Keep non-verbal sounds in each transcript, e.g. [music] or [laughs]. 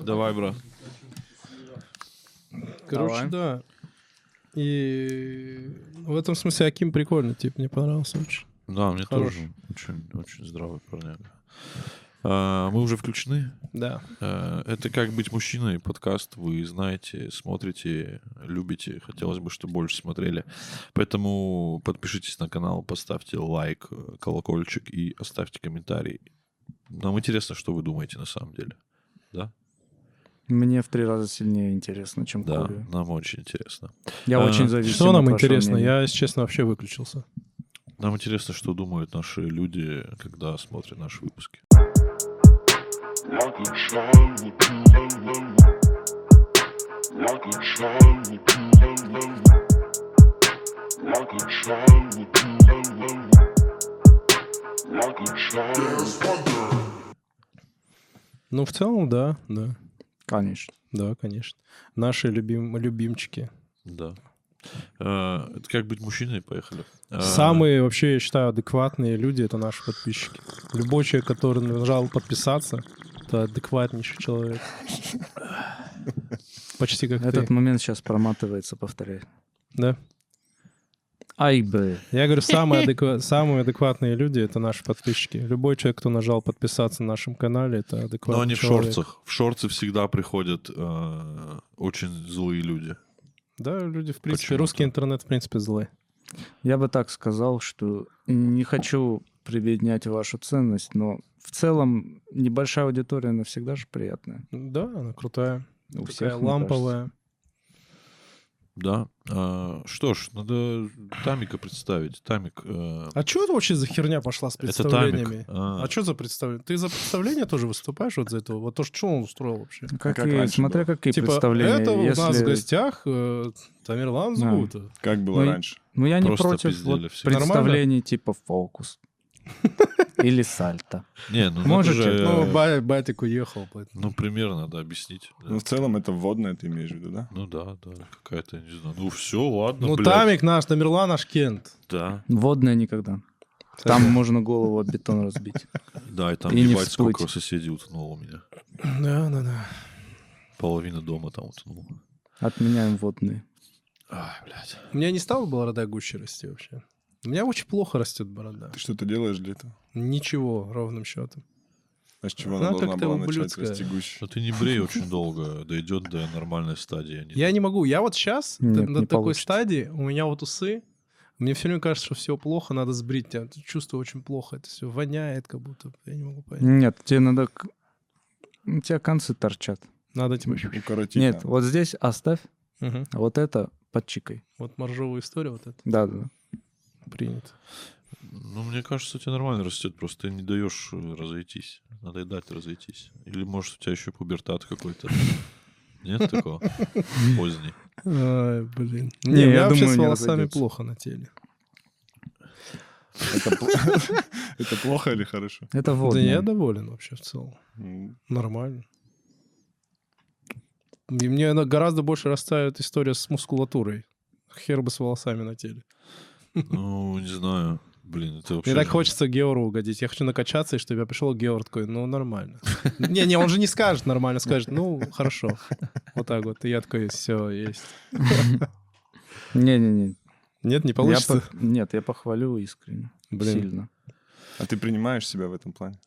Давай, брат. Короче, Давай. да. И в этом смысле Аким прикольный, тип, мне понравился очень. Да, мне Хорош. тоже очень, очень здравый парняга. А, мы уже включены. Да. А, это «Как быть мужчиной» подкаст. Вы знаете, смотрите, любите. Хотелось бы, чтобы больше смотрели. Поэтому подпишитесь на канал, поставьте лайк, э, колокольчик и оставьте комментарий. Нам интересно, что вы думаете на самом деле. Да? Мне в три раза сильнее интересно, чем Да, Коле. нам очень интересно. Я А, очень зависим Что нам интересно? мнения. Я, если честно, вообще выключился. Нам интересно, что думают наши люди, когда смотрят наши выпуски. Ну, в целом, да, да. Конечно. Да, конечно. Наши любим, любимчики. Да. А, Это как быть мужчиной, поехали. А, Самые, вообще, я считаю, адекватные люди — это наши подписчики. Любой человек, который нажал подписаться, это адекватнейший человек. [laughs] Почти как Этот ты. момент сейчас проматывается, повторяй. Да. Ай бы. Я говорю, самые, адеква- самые адекватные люди — это наши подписчики. Любой человек, кто нажал подписаться на нашем канале, это адекватный Но они в человек. шорцах. В шорцы всегда приходят э, очень злые люди. Да, люди, в принципе, Почему-то. русский интернет, в принципе, злой. Я бы так сказал, что не хочу приведнять вашу ценность, но в целом небольшая аудитория навсегда же приятная. Да, она крутая. У такая всех, ламповая. Да. А, что ж, надо Тамика представить. Тамик. э, А что это вообще за херня пошла с представлениями? А, А что за представление? Ты за представление тоже выступаешь вот за этого? Вот то, что он устроил вообще? Как, как и, раньше смотря было. какие типа, представления. это у нас в гостях э, Тамерлан Да. зовут. Как было Ну раньше? Ну, я не Просто против пиздели вот представлений типа фокус. [laughs] Или сальто. Не, ну надо Можете? же, Ну, э, ба- батик уехал, поэтому. ну, примерно надо объяснить. Да. Ну, в целом это вводное ты имеешь в виду, да? Ну да, да, какая-то, не знаю. Ну все, ладно, Ну, блядь. Тамик наш, Тамерлан наш Кент. Да, Водное никогда. Там можно голову об бетон разбить. да, и там И не ебать, всплыть. сколько соседей утонуло у меня. Да, да, да. Половина дома там утонула. Отменяем водные. Ай, блядь. У меня не стала борода гуще расти вообще. У меня очень плохо растет борода. Ты что-то делаешь для этого? Ничего, ровным счетом. А с чего Она она должна была начать расти гуще? Но ты не брей очень долго, дойдет до нормальной стадии. а не- Я не могу. Я вот сейчас Нет, на не такой получится. стадии, у меня вот усы, мне все время кажется, что все плохо, надо сбрить. Я чувствую очень плохо. Это все воняет, как будто. Я не могу понять. Нет, тебе надо... У тебя концы торчат. Надо типа... Укоротить Нет, надо. вот здесь оставь, а вот это под чикой. Вот моржовая история вот это Да, да. Принято. Ну, мне кажется, у тебя нормально растет, просто ты не даешь э, разойтись. Надо и дать разойтись. Или, может, у тебя еще пубертат какой-то. Нет такого? Поздний. Ай, блин. Не, я вообще думаю, с волосами плохо на теле. Это пл- [laughs] это плохо или хорошо? Это Да водное. я доволен вообще в целом. Нормально. И мне она гораздо больше расставит история с мускулатурой. Хер бы с волосами на теле. Ну, не знаю. Блин, это вообще... Мне так хочется Геору угодить. Я хочу накачаться, и чтобы я пришел Геор такой, ну, нормально. Не-не, он же не скажет нормально, скажет, ну, хорошо. Вот так вот. И я такой, все, есть. Не-не-не. Нет, не Я получится. по- Нет, я похвалю искренне. Блин. Сильно. А ты принимаешь себя в этом плане?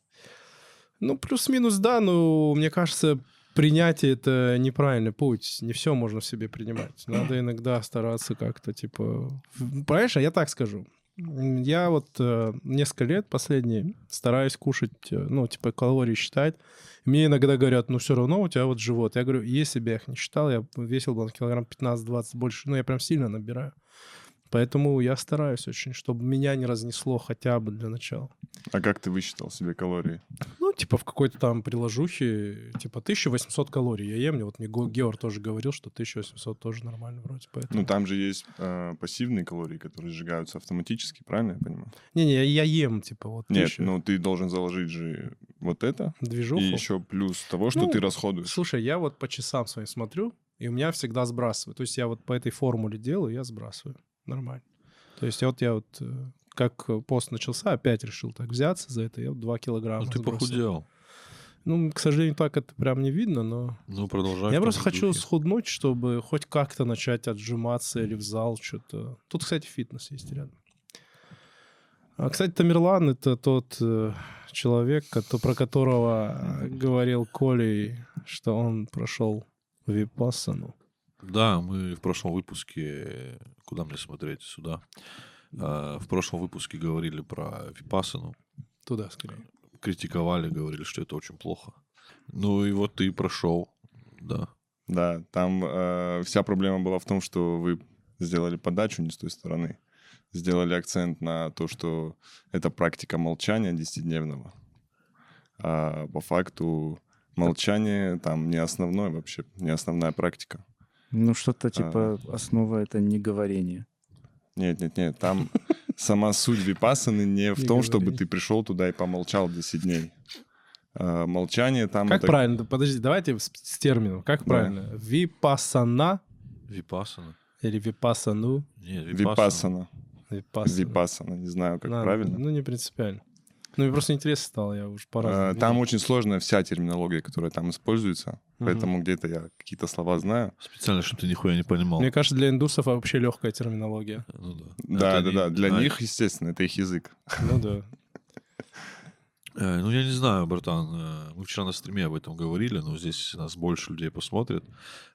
Ну, плюс-минус, да, но мне кажется, принятие — это неправильный путь. Не все можно в себе принимать. Надо иногда стараться как-то, типа... Понимаешь, а я так скажу. Я вот э, несколько лет последние стараюсь кушать, э, ну, типа, калории считать. Мне иногда говорят, ну, все равно у тебя вот живот. Я говорю, если бы я их не считал, я весил бы на килограмм 15-20 больше. Ну, я прям сильно набираю. Поэтому я стараюсь очень, чтобы меня не разнесло хотя бы для начала. А как ты высчитал себе калории? Ну, типа в какой-то там приложухе, типа 1800 калорий я ем. Мне вот мне Геор тоже говорил, что 1800 тоже нормально вроде. Поэтому... Ну, там же есть э, пассивные калории, которые сжигаются автоматически, правильно я понимаю? Не-не, я, я ем, типа, вот Нет, 1000. ну ты должен заложить же вот это, движуху. и еще плюс того, что Ну, ты расходуешь. Слушай, я вот по часам своим смотрю, и у меня всегда сбрасываю. То есть я вот по этой формуле делаю, я сбрасываю. Нормально. То есть вот я вот, э, как пост начался, опять решил так взяться за это. Я вот 2 килограмма Ну, ты сбросил. похудел. Ну, к сожалению, так это прям не видно, но... Ну, продолжай. Я просто хочу духе. схуднуть, чтобы хоть как-то начать отжиматься или в зал что-то. Тут, кстати, фитнес есть рядом. А, кстати, Тамерлан — это тот э, человек, кото- про которого э, говорил Колей, что он прошел випассану. Да, мы в прошлом выпуске, куда мне смотреть, сюда, А, в прошлом выпуске говорили про Випасану, Туда, скорее. критиковали, говорили, что это очень плохо. Ну и вот ты прошел, да. Да, там э, вся проблема была в том, что вы сделали подачу не с той стороны. Сделали акцент на то, что это практика молчания десятидневного. А по факту молчание там не основное вообще, не основная практика. Ну, что-то типа основа — это не говорение. Нет, нет, нет, там сама суть випассаны не в том, чтобы ты пришел туда и помолчал 10 дней. А, молчание там... Как это- правильно? Подожди, давайте с, с термином. Как Да. правильно? Випассана Випасана? или випассану? Нет, Випассана. Випассана. Випассана, не знаю, как правильно. Ну, не принципиально. Ну, мне просто интересно стало, я уже пора. А, Там очень сложная вся терминология, которая там используется, поэтому где-то я какие-то слова знаю. Специально, чтобы ты нихуя не понимал. Мне кажется, для индусов вообще легкая терминология. Ну да. Да, Это да, не- да. Для а, них, естественно, это их язык. Ну да. Э, Ну, я не знаю, братан. э, Мы вчера на стриме об этом говорили, но здесь нас больше людей посмотрят.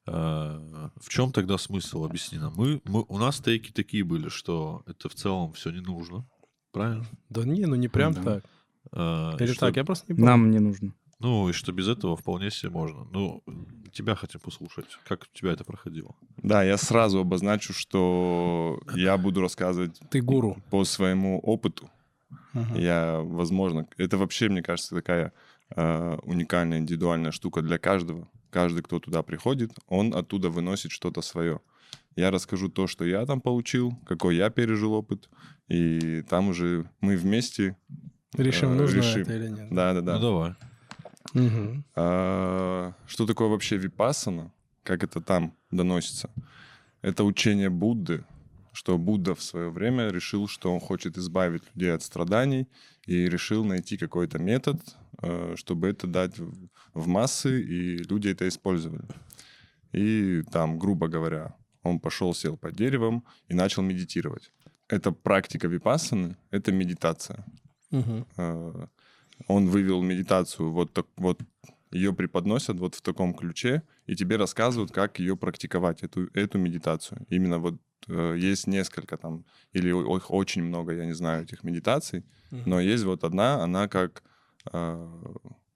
Э, В чем тогда смысл? Объясни нам. Мы, мы, у нас тейки такие были, что это в целом все не нужно. Правильно? Да не, ну не прям Да. так. И Или что- так, я просто не помню. Нам не нужно. Ну, и что без этого вполне себе можно. Ну, тебя хотим послушать. Как у тебя это проходило? Да, я сразу обозначу, что я буду рассказывать Ты гуру. по своему опыту. Мгм. Я, возможно, это вообще, мне кажется, такая э, уникальная, индивидуальная штука для каждого. Каждый, кто туда приходит, он оттуда выносит что-то свое. Я расскажу то, что я там получил, какой я пережил опыт, и там уже мы вместе, Решим, Э, нужно решим. это или нет. да-да-да. Ну, давай. Мгм. А, Что такое вообще випассана? Как это там доносится? Это учение Будды, что Будда в свое время решил, что он хочет избавить людей от страданий и решил найти какой-то метод, э, чтобы это дать в в массы, и люди это использовали. И там, грубо говоря, он пошел, сел под деревом и начал медитировать. Это практика випассаны, это медитация. Э, он вывел медитацию, вот, так, вот ее преподносят вот в таком ключе, и тебе рассказывают, как ее практиковать, эту, эту медитацию. Именно вот э, есть несколько там, или о- их очень много, я не знаю, этих медитаций, Мгм. но есть вот одна, она как э,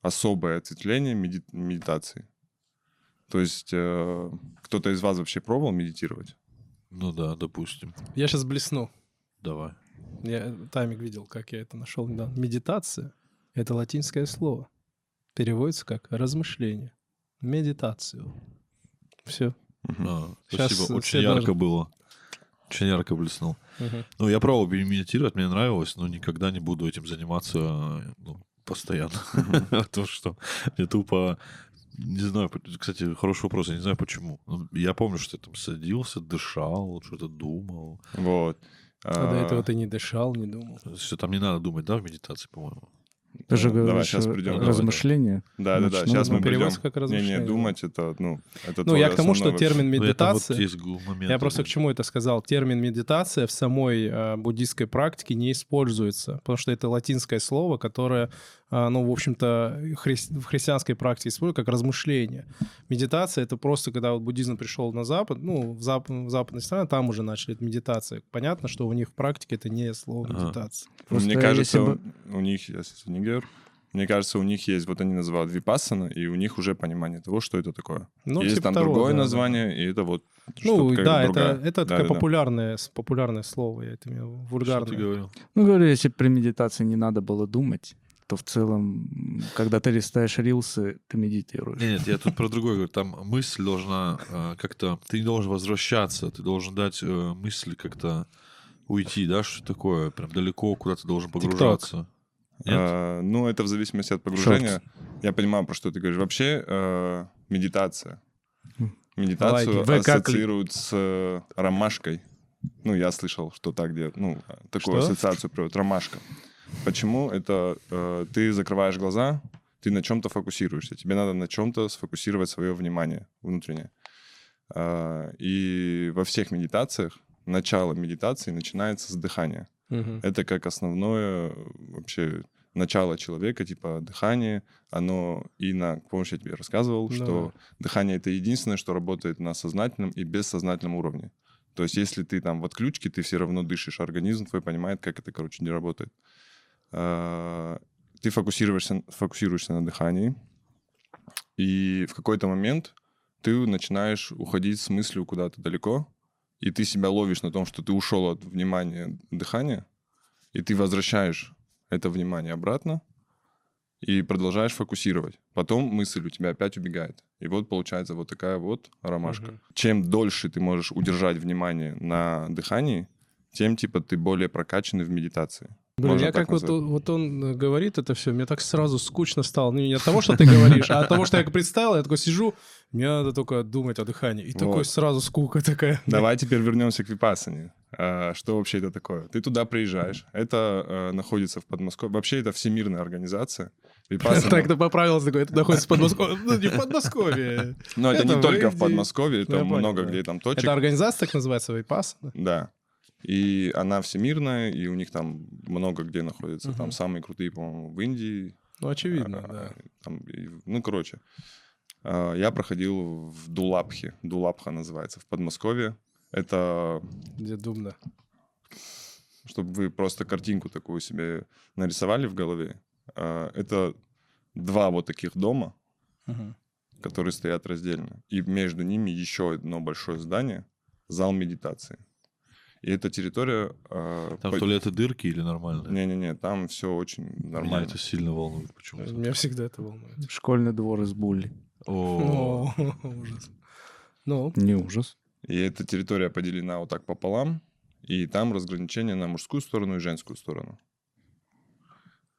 особое ответвление меди- медитации. То есть э, кто-то из вас вообще пробовал медитировать? Ну да, допустим. Я сейчас блесну. Давай. Я таймик видел, как я это нашел недавно. Медитация — это латинское слово. Переводится как размышление. Медитацию. Все. Мгм. А, Щас спасибо. Очень все ярко должны- было. Очень ярко блеснул. Ну, я пробовал медитировать, мне нравилось, но никогда не буду этим заниматься ну, постоянно. [laughs] То, что мне тупо... Не знаю, кстати, хороший вопрос, я не знаю почему. Ну, Я помню, что я там садился, дышал, что-то думал. Вот. А до А, этого ты не дышал, не думал. Что там не надо думать, да, в медитации, по-моему? Ты же Ну, давай, э, придем, размышления. Да, да, да. Сейчас мы придем. как Не, размышление, не, думать это, ну, это Ну, я к тому, что термин Ну, медитация... Я просто к чему это сказал. Термин медитация в самой э, буддийской практике не используется, потому что это латинское слово, которое, э, ну, в общем-то, хри- в христианской практике используется как размышление. Медитация — это просто, когда вот буддизм пришел на Запад, ну, в, зап- в западные страны, там уже начали это медитация. Понятно, что у них в практике это не слово медитация. Просто Мне кажется, если бы- у, них, я сейчас не говорю, мне кажется, у них есть, вот они называют випассана, и у них уже понимание того, что это такое. Ну, есть типа там того, другое да, да. название, и это вот Ну, да, это, это такое Да-да-да. популярное, с- популярное слово, я это имею в виду, Что ты вульгарное. говорил? Ну, говорю, если при медитации не надо было думать, то в целом, когда ты листаешь рилсы, ты медитируешь. Нет, нет, я тут про другое говорю. Там мысль должна э, как-то... Ты не должен возвращаться, ты должен дать э, мысли как-то уйти, да, что такое? Прям далеко куда ты должен погружаться. Нет? А, ну, это в зависимости от погружения. Я понимаю, про что ты говоришь. Вообще, э, медитация. М. Медитацию Лайки. Вы как ассоциируют с э, ромашкой. Ну, я слышал, что так где, ну, такую Что? ассоциацию приводит. Ромашка. Почему? Это э, ты закрываешь глаза, ты на чем-то фокусируешься. Тебе надо на чем-то сфокусировать свое внимание внутреннее. А, И во всех медитациях начало медитации начинается с дыхания. Мгм. Это как основное э, вообще начало человека, типа дыхание, оно и на, помнишь, я тебе рассказывал, Да. что дыхание это единственное, что работает на сознательном и бессознательном уровне. То есть если ты там в отключке, ты все равно дышишь, организм твой понимает, как это, короче, не работает. А, Ты фокусируешься, фокусируешься на дыхании, и в какой-то момент ты начинаешь уходить с мыслью куда-то далеко, и ты себя ловишь на том, что ты ушел от внимания дыхания, и ты возвращаешь это внимание обратно и продолжаешь фокусировать. Потом мысль у тебя опять убегает. И вот получается вот такая вот ромашка. Мгм. Чем дольше ты можешь удержать внимание на дыхании, тем типа ты более прокачанный в медитации. Блин, я так как вот, вот он э, говорит это все, мне так сразу скучно стало. Ну, не от того, что ты говоришь, а от того, что я представил, я такой сижу, мне надо только думать о дыхании. И такой сразу скука такая. Давай теперь вернемся к Випассане. А, Что вообще это такое? Ты туда приезжаешь. Это э, находится в Подмосковье. Вообще это всемирная организация. Випассана. Так-то поправился такой, это находится в Подмосковье. Ну, не в Подмосковье. Но это, это не только в. Подмосковье, Ну, это понял, много где там точек. Это организация так называется, Вайпассана? Да. И она всемирная, и у них там много где находится. Там Мгм. самые крутые, по-моему, в Индии. Ну, очевидно, А, да. там, и- ну, короче. А, Я проходил в Дулапхе. Дулапха называется, в Подмосковье. Это Где думно. чтобы вы просто картинку такую себе нарисовали в голове. А, Это два вот таких дома, которые стоят раздельно. И между ними еще одно большое здание, зал медитации. И эта территория... а, Там по- туалеты дырки или нормально? Не-не-не, там все очень Меня нормально. это сильно волнует почему-то. Меня всегда это волнует. Школьный двор из Булли. О, О, [laughs] ужас. Ну, Не ужас. И эта территория поделена вот так пополам, и там разграничение на мужскую сторону и женскую сторону.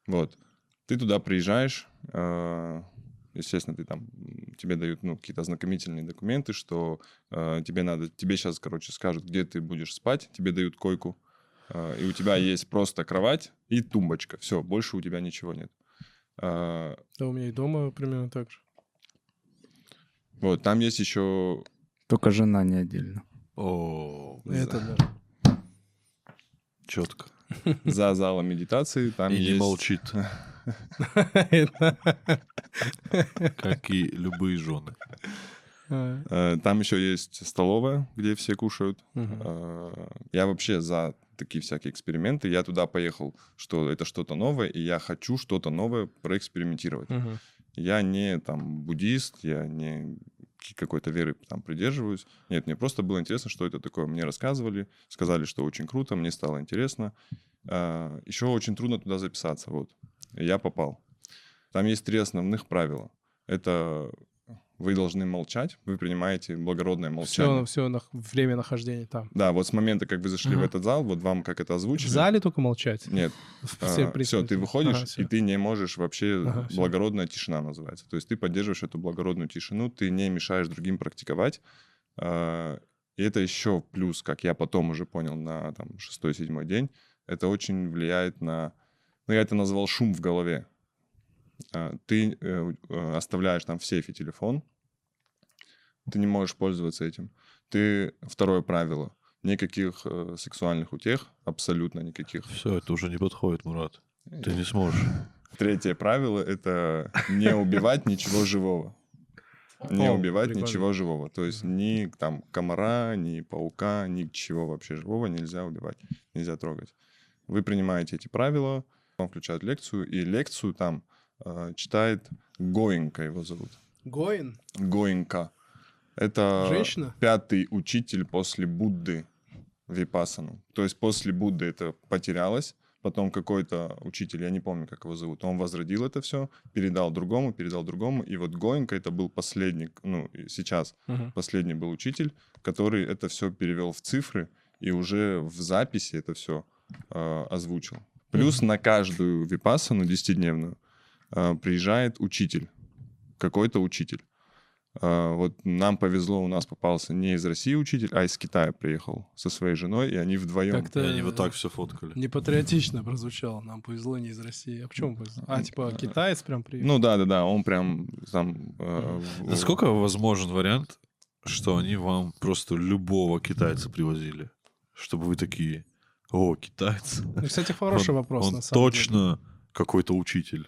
Вот. Ты туда приезжаешь, э, естественно, ты там, тебе дают ну, какие-то ознакомительные документы, что э, тебе надо, тебе сейчас, короче, скажут, где ты будешь спать, тебе дают койку, э, и у тебя есть просто кровать и тумбочка. Все, больше у тебя ничего нет. Э, да, у меня и дома примерно так же. вот, там есть еще Только жена не отдельно. о, Это да. четко. за залом медитации, там И не есть... молчит, [laughs] как и любые жены. А, Э, Там еще есть столовая, где все кушают. Э, Я вообще за такие всякие эксперименты. Я туда поехал, что это что-то новое, и я хочу что-то новое проэкспериментировать. Я не там буддист, я не какой-то веры там придерживаюсь. Нет, мне просто было интересно, что это такое. Мне рассказывали, сказали, что очень круто, мне стало интересно. А, Еще очень трудно туда записаться, вот. Я попал. Там есть три основных правила. Это вы должны молчать, вы принимаете благородное молчание. Все, все время нахождения там. Да, вот с момента, как вы зашли в Ага. этот зал, вот вам как это В озвучили. зале только молчать? Нет, В- [laughs] все все, присутствуют. ты выходишь, Ага, всё. и ты не можешь вообще... Ага, благородная тишина называется. То есть ты поддерживаешь эту благородную тишину, ты не мешаешь другим практиковать. А, И это еще плюс, как я потом уже понял на там, шестой-седьмой день, это очень влияет на... Ну, я это назвал шум в голове. А, Ты э, э, оставляешь там в сейфе телефон, ты не можешь пользоваться этим. Ты... Второе правило. Никаких э, сексуальных утех, абсолютно никаких. Все, это уже не подходит, Мурат. Ты не сможешь. [laughs] Третье правило — это не убивать ничего живого. Не О, убивать прикольно. ничего живого. То есть ни там комара, ни паука, ничего вообще живого нельзя убивать, нельзя трогать. Вы принимаете эти правила, вам включают лекцию, и лекцию там э, читает Гоинка его зовут. Гоин? Гоинка. Это Женщина? пятый учитель после Будды Випасану. То есть после Будды это потерялось, потом какой-то учитель, я не помню, как его зовут, он возродил это все, передал другому, передал другому, и вот Гоенко это был последний, ну, сейчас Мгм. последний был учитель, который это все перевел в цифры и уже в записи это все озвучил. Плюс на каждую випассану 10-дневную э, приезжает учитель, какой-то учитель. А, Вот нам повезло, у нас попался не из России учитель, а из Китая приехал со своей женой, и они вдвоем. Как-то И они вот так все фоткали. непатриотично прозвучало. Нам повезло не из России. А почему повезло? А, типа, китаец прям приехал? Ну да, да, да, он прям там. э, в- Насколько возможен вариант, что они вам просто любого китайца привозили? Чтобы вы такие, о, китаец. Ну, кстати, хороший Он- вопрос, Он на самом деле. точно какой-то учитель.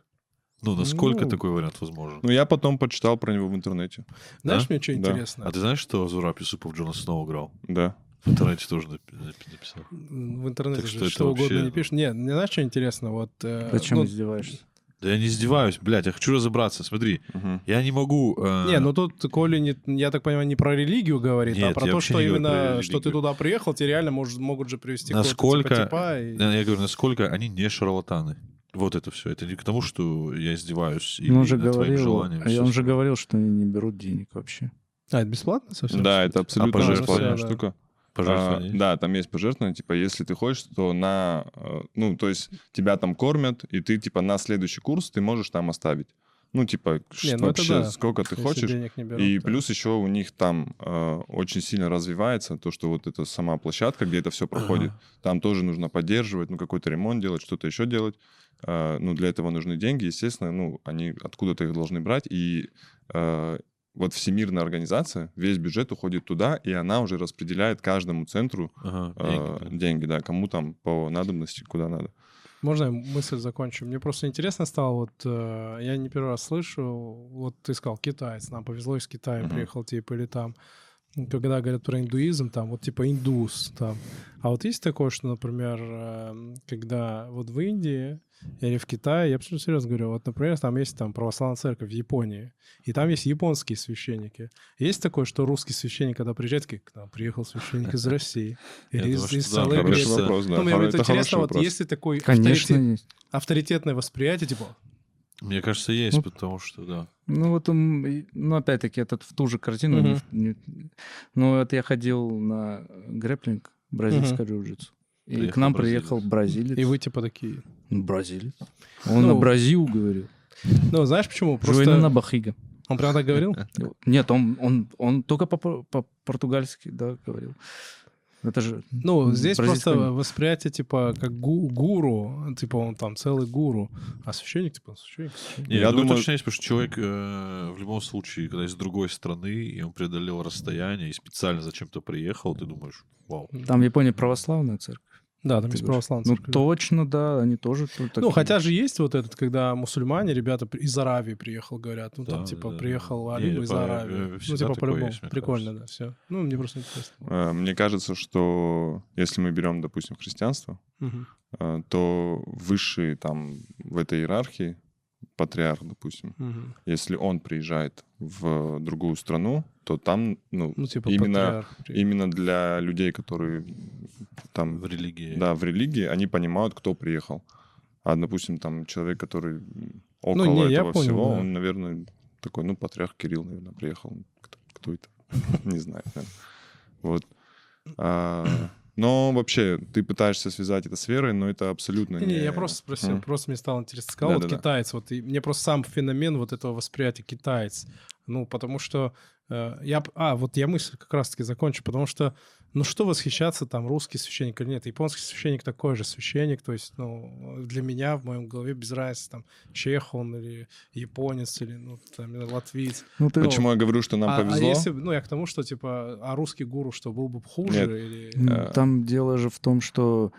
Ну, насколько Ну, такой вариант возможен? Ну, я потом почитал про него в интернете. Знаешь, Да? мне что Да. интересно? А ты знаешь, что Зураб Юсупов Джона Сноу играл? Да. В интернете тоже напи- напи- написал. В интернете Так же что что, угодно вообще- не пишешь. Нет, мне знаешь, что интересно? Вот, э, Зачем ну, издеваешься? Да я не издеваюсь, блядь, я хочу разобраться. Смотри, Мгм. я не могу... э, Не, ну тут Коля, не, я так понимаю, не про религию говорит, Нет, а про то, что именно, что ты туда приехал, тебе реально может, могут же привести Насколько- какого-то типа, типа, и- Я говорю, насколько они не шарлатаны. Вот это все. Это не к тому, что я издеваюсь или Ну, он же над твоим говорил, желанием. а всё он же остальное. говорил, что они не берут денег вообще. А, это бесплатно совсем? Да, это абсолютно пожертвования? бесплатная Да. штука. Пожертвования А, да, там есть пожертвования, типа, если ты хочешь, то на, э, ну, то есть тебя там кормят, и ты, типа, на следующий курс ты можешь там оставить. Ну, типа, Не, ну вообще, да. сколько ты Если хочешь. берут, И то- плюс еще у них там э, очень сильно развивается то, что вот эта сама площадка, где это все проходит, Ага. там тоже нужно поддерживать, ну, какой-то ремонт делать, что-то еще делать. Э, ну, для этого нужны деньги, естественно, ну, они откуда-то их должны брать. И э, вот Всемирная организация, весь бюджет уходит туда, и она уже распределяет каждому центру Ага, э, деньги, да. деньги, да, кому там по надобности, куда надо. Можно я мысль закончу? Мне просто интересно стало, вот э, я не первый раз слышу, вот ты сказал, китаец, нам повезло из Китая Мгм. приехал, типа, или там, когда говорят про индуизм, там, вот типа индус, там. А вот есть такое, что, например, э, когда вот в Индии или в Китае, я абсолютно серьезно говорю, вот, например, там есть там православная церковь в Японии, и там есть японские священники. Есть такое, что русский священник, когда приезжает, такой, к нам приехал священник из России, или из, из Греции. вопрос, да. Ну, мне это интересно, вот вопрос. есть ли есть. авторитетное восприятие, типа, Мне кажется, есть, Ну, потому что, да. Ну вот, ну опять-таки, этот в ту же картину. не Мгм. в- не- ну вот я ходил на грэплинг, бразильское джиу-джитсу. И Приехал к нам бразилец. приехал бразилец. и вы типа такие. Ну, Бразилец. Он Ну, на Бразил говорил. Ну, знаешь почему? Просто... Просто на Бахига. он прям так говорил? Нет, он, он, он только по- по-португальски, да, говорил. Это же... Ну, здесь просто восприятие, типа, как гу- гуру, типа, он там целый гуру, а священник, типа, священник, священник. Не, Я я думаю, думаю- точно есть, потому что человек э, в любом случае, когда из другой страны, и он преодолел расстояние, и специально зачем-то приехал, ты думаешь, вау. Там в Японии православная церковь. Да, там Ты есть говоришь. православная Ну, точно, да, они тоже Ну, такие. хотя же есть вот этот, когда мусульмане, ребята из Аравии приехал, говорят. Ну, там, Да, типа, да, приехал. Алим из Аравии. э, Ну, типа, по-любому. Прикольно, кажется. да, все. Ну, мне просто интересно. Э, Мне кажется, что если мы берем, допустим, христианство, э, то высший там в этой иерархии, патриарх, допустим, Мгм. если он приезжает в другую страну, то там, ну, Ну, типа, именно, именно для людей, которые там, В религии. да, в религии, они понимают, кто приехал. А, допустим, там человек, который около Ну, не, я этого понял, всего, да. он, наверное, такой, ну, патриарх Кирилл, наверное, приехал. Кто, кто это? [laughs] Не знаю. да. Вот. А, Но вообще, ты пытаешься связать это с верой, но это абсолютно Не, не... я просто спросил, Мгм. просто мне стало интересно. Сказал, вот Да-да-да. китаец, вот и мне просто сам феномен вот этого восприятия китаец. Ну, потому что э, я... А, вот я мысль как раз-таки закончу, потому что, ну, что восхищаться там, русский священник или нет? Японский священник такой же священник, то есть, ну, для меня в моем голове без разницы, там, чех он или японец, или, ну, там, латвиец. Ну, ты... Почему я говорю, что нам а, а повезло? если, б- ну, я к тому, что, типа, а русский гуру, что, был бы хуже? Нет. Или... Э, Там дело же в том, что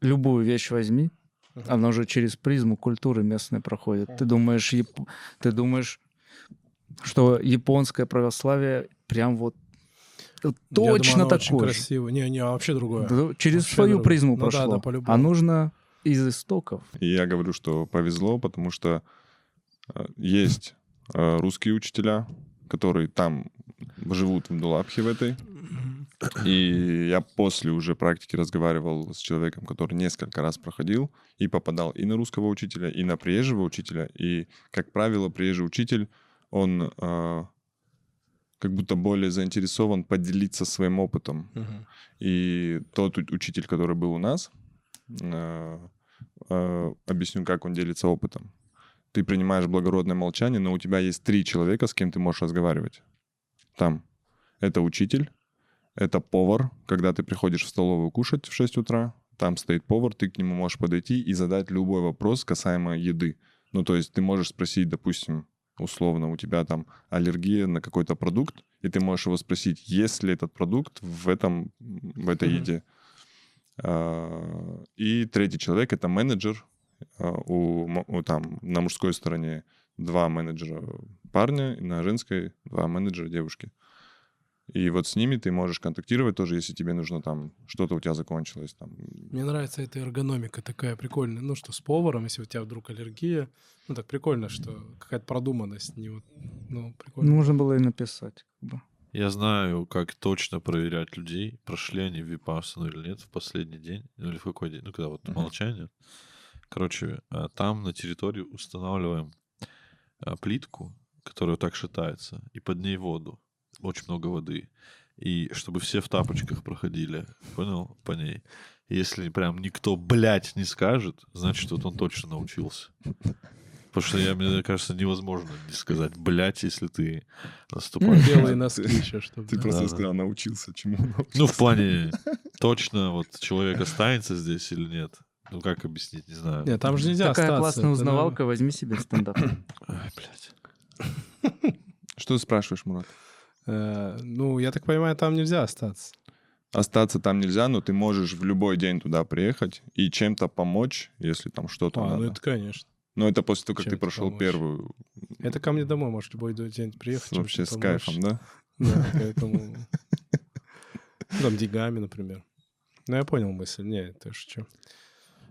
любую вещь возьми, Мгм. она уже через призму культуры местной проходит. Ты думаешь, яп- ты думаешь, что японское православие прям вот думаю, точно очень такое же. красиво. Не, не, а вообще другое. Да, Через Вообще свою другое. призму Ну да, прошло. да, по-любому. а нужно из истоков. И я говорю, что повезло, потому что э, есть э, русские учителя, которые там живут в Дулапхе в этой. И я после уже практики разговаривал с человеком, который несколько раз проходил и попадал и на русского учителя, и на приезжего учителя. И, как правило, приезжий учитель, он э, как будто более заинтересован поделиться своим опытом. Мгм. И тот учитель, который был у нас, э, э, объясню, как он делится опытом. ты принимаешь благородное молчание, но у тебя есть три человека, с кем ты можешь разговаривать. Там. Это учитель, это повар, когда ты приходишь в столовую кушать в 6 утра, там стоит повар, ты к нему можешь подойти и задать любой вопрос касаемо еды. Ну, то есть ты можешь спросить, допустим, условно, у тебя там аллергия на какой-то продукт, и ты можешь его спросить, есть ли этот продукт в, этом, в этой Мгм. еде. А, И третий человек — это менеджер. А, У, у там на мужской стороне два менеджера парня, и на женской два менеджера девушки. И вот с ними ты можешь контактировать тоже, если тебе нужно там что-то у тебя закончилось. Там. Мне нравится эта эргономика такая прикольная. Ну, что с поваром, если у тебя вдруг аллергия, ну, так прикольно, что какая-то продуманность. Не вот, ну, прикольно. Нужно было и написать. Как бы. Я знаю, как точно проверять людей, прошли они випассану или нет в последний день, ну или в какой день, ну когда вот молчание. Короче, а, там на территории устанавливаем а, плитку, которая так шатается, и под ней воду. Очень много воды. И чтобы все в тапочках проходили, понял, по ней. Если прям никто, блядь, не скажет, значит, вот он точно научился. Потому что, я, мне кажется, невозможно не сказать, блядь, если ты наступаешь. Белые носки еще, чтобы... Ты да. просто Да, сказал, научился чему научился. Ну, в плане, [laughs] точно вот человек останется здесь или нет. Ну, как объяснить, не знаю. Нет, там же нельзя Такая остаться. классная это узнавалка, возьми себе стендап. Ай, блядь. Что ты спрашиваешь, Мурат? Э, Ну, я так понимаю, там нельзя остаться. Остаться там нельзя, но ты можешь в любой день туда приехать и чем-то помочь, если там что-то А, надо. ну это конечно. Но это после того, как ты Чем-то прошел помочь. первую. Это ко мне домой можешь любой день приехать. Вообще с помочь. кайфом, да? Да, поэтому... [laughs] Ну, Там деньгами, например. Ну, я понял мысль. Не, это что.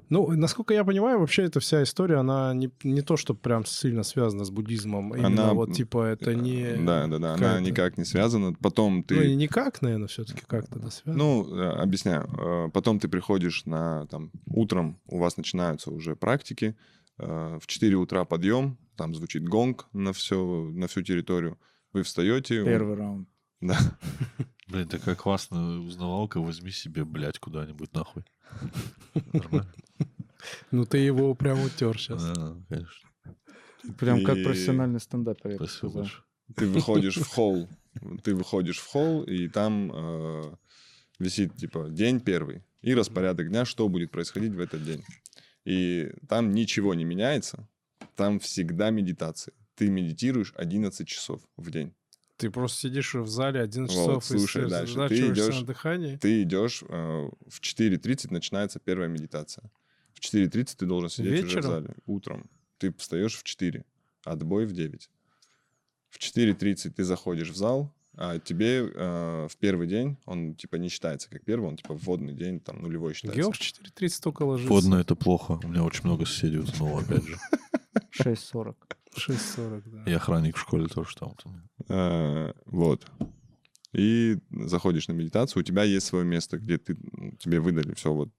Ну, насколько я понимаю, вообще эта вся история, она не, не то, что прям сильно связана с буддизмом. Именно Она- вот, типа, это не... Да, да, да. Она никак не связана. Потом ты... Ну, и никак, наверное, все-таки как-то да, связано. Ну, э, объясняю. Э, Потом ты приходишь на там утром, у вас начинаются уже практики. Э, В 4 утра подъем, там звучит гонг на все, на всю территорию. Вы встаете. Первый раунд. Да. [laughs] Блин, такая классная узнавалка, возьми себе, блядь, куда-нибудь нахуй. [laughs] Нормально? Ну, ты его прям утер сейчас. Да, конечно. Прям как И- профессиональный стендапер, Спасибо большое. Ты выходишь в холл. Ты выходишь в холл, и там э, висит, типа, день первый. И распорядок дня, что будет происходить в этот день. И там ничего не меняется. Там всегда медитация. Ты медитируешь 11 часов в день. Ты просто сидишь в зале 11 Вот, часов и слушай дальше. Ты идешь- на дыхании. Ты идешь, э, в 4.30 начинается первая медитация. В 4.30 ты должен сидеть уже в Вечером? зале. Утром. Ты встаешь в 4. Отбой в 9. В 4.30 ты заходишь в зал, а тебе э, в первый день, он типа не считается как первый, он типа вводный день, там нулевой считается. Георг 4.30 только ложится. Водно это плохо. У меня очень много соседей утонуло, опять же. [laughs] 6.40. 6.40, да. И охранник в школе тоже там. Э, вот. И заходишь на медитацию, у тебя есть свое место, где ты, тебе выдали все, вот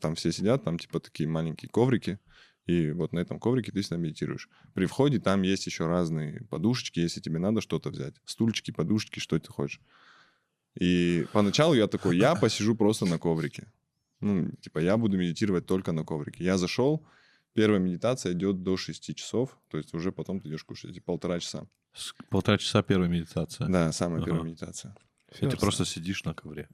там все сидят, там типа такие маленькие коврики, и вот на этом коврике ты всегда медитируешь. При входе там есть еще разные подушечки, если тебе надо что-то взять. Стульчики, подушечки, что ты хочешь. И поначалу я такой, я [laughs] посижу просто на коврике. Ну, типа, я буду медитировать только на коврике. Я зашел, первая медитация идет до 6 часов, то есть уже потом ты идешь кушать, эти полтора часа. Полтора часа первая медитация. Да, самая Ага. первая медитация. И ты просто сидишь на ковре.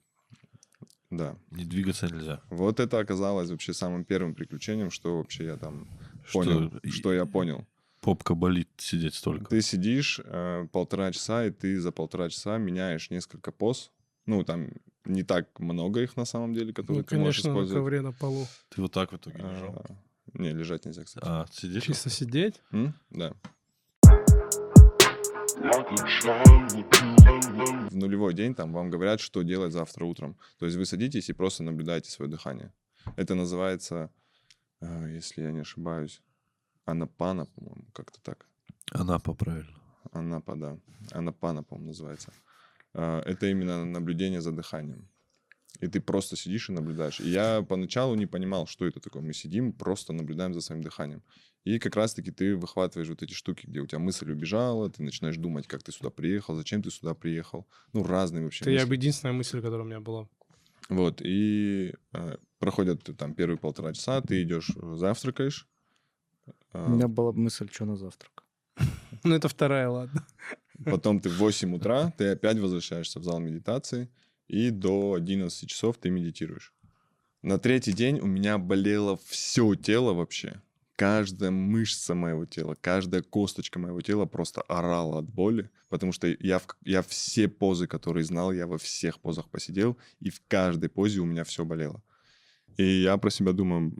Да. Не двигаться нельзя. Вот это оказалось вообще самым первым приключением, что вообще я там Что понял, что я понял. Попка болит сидеть столько. Ты сидишь э, полтора часа, и ты за полтора часа меняешь несколько поз. Ну, там не так много их на самом деле, которые Ну, ты можешь конечно, на использовать. ковре на полу. Ты вот так в итоге лежал. А, не, лежать нельзя, кстати. А, сидишь? Чисто сидеть. М? Да. В нулевой день там вам говорят, что делать завтра утром. То есть вы садитесь и просто наблюдаете свое дыхание. Это называется, э, если я не ошибаюсь, анапана, по-моему, как-то так. Анапа, правильно. Анапа, да. Анапана, по-моему, называется. А, Это именно наблюдение за дыханием. И ты просто сидишь и наблюдаешь. И я поначалу не понимал, что это такое. Мы сидим, просто наблюдаем за своим дыханием. И как раз-таки ты выхватываешь вот эти штуки, где у тебя мысль убежала, ты начинаешь думать, как ты сюда приехал, зачем ты сюда приехал. Ну, разные вообще Это я мысли. бы единственная мысль, которая у меня была. Вот, и э, проходят там первые полтора часа, ты идешь, э, завтракаешь, А, У меня была мысль, что на завтрак. Ну, это вторая, ладно. Потом ты в 8 утра, ты опять возвращаешься в зал медитации, и до 11 часов ты медитируешь. На третий день у меня болело все тело вообще. Каждая мышца моего тела, каждая косточка моего тела просто орала от боли, потому что я, в- я все позы, которые знал, я во всех позах посидел, и в каждой позе у меня все болело. И я про себя думаю,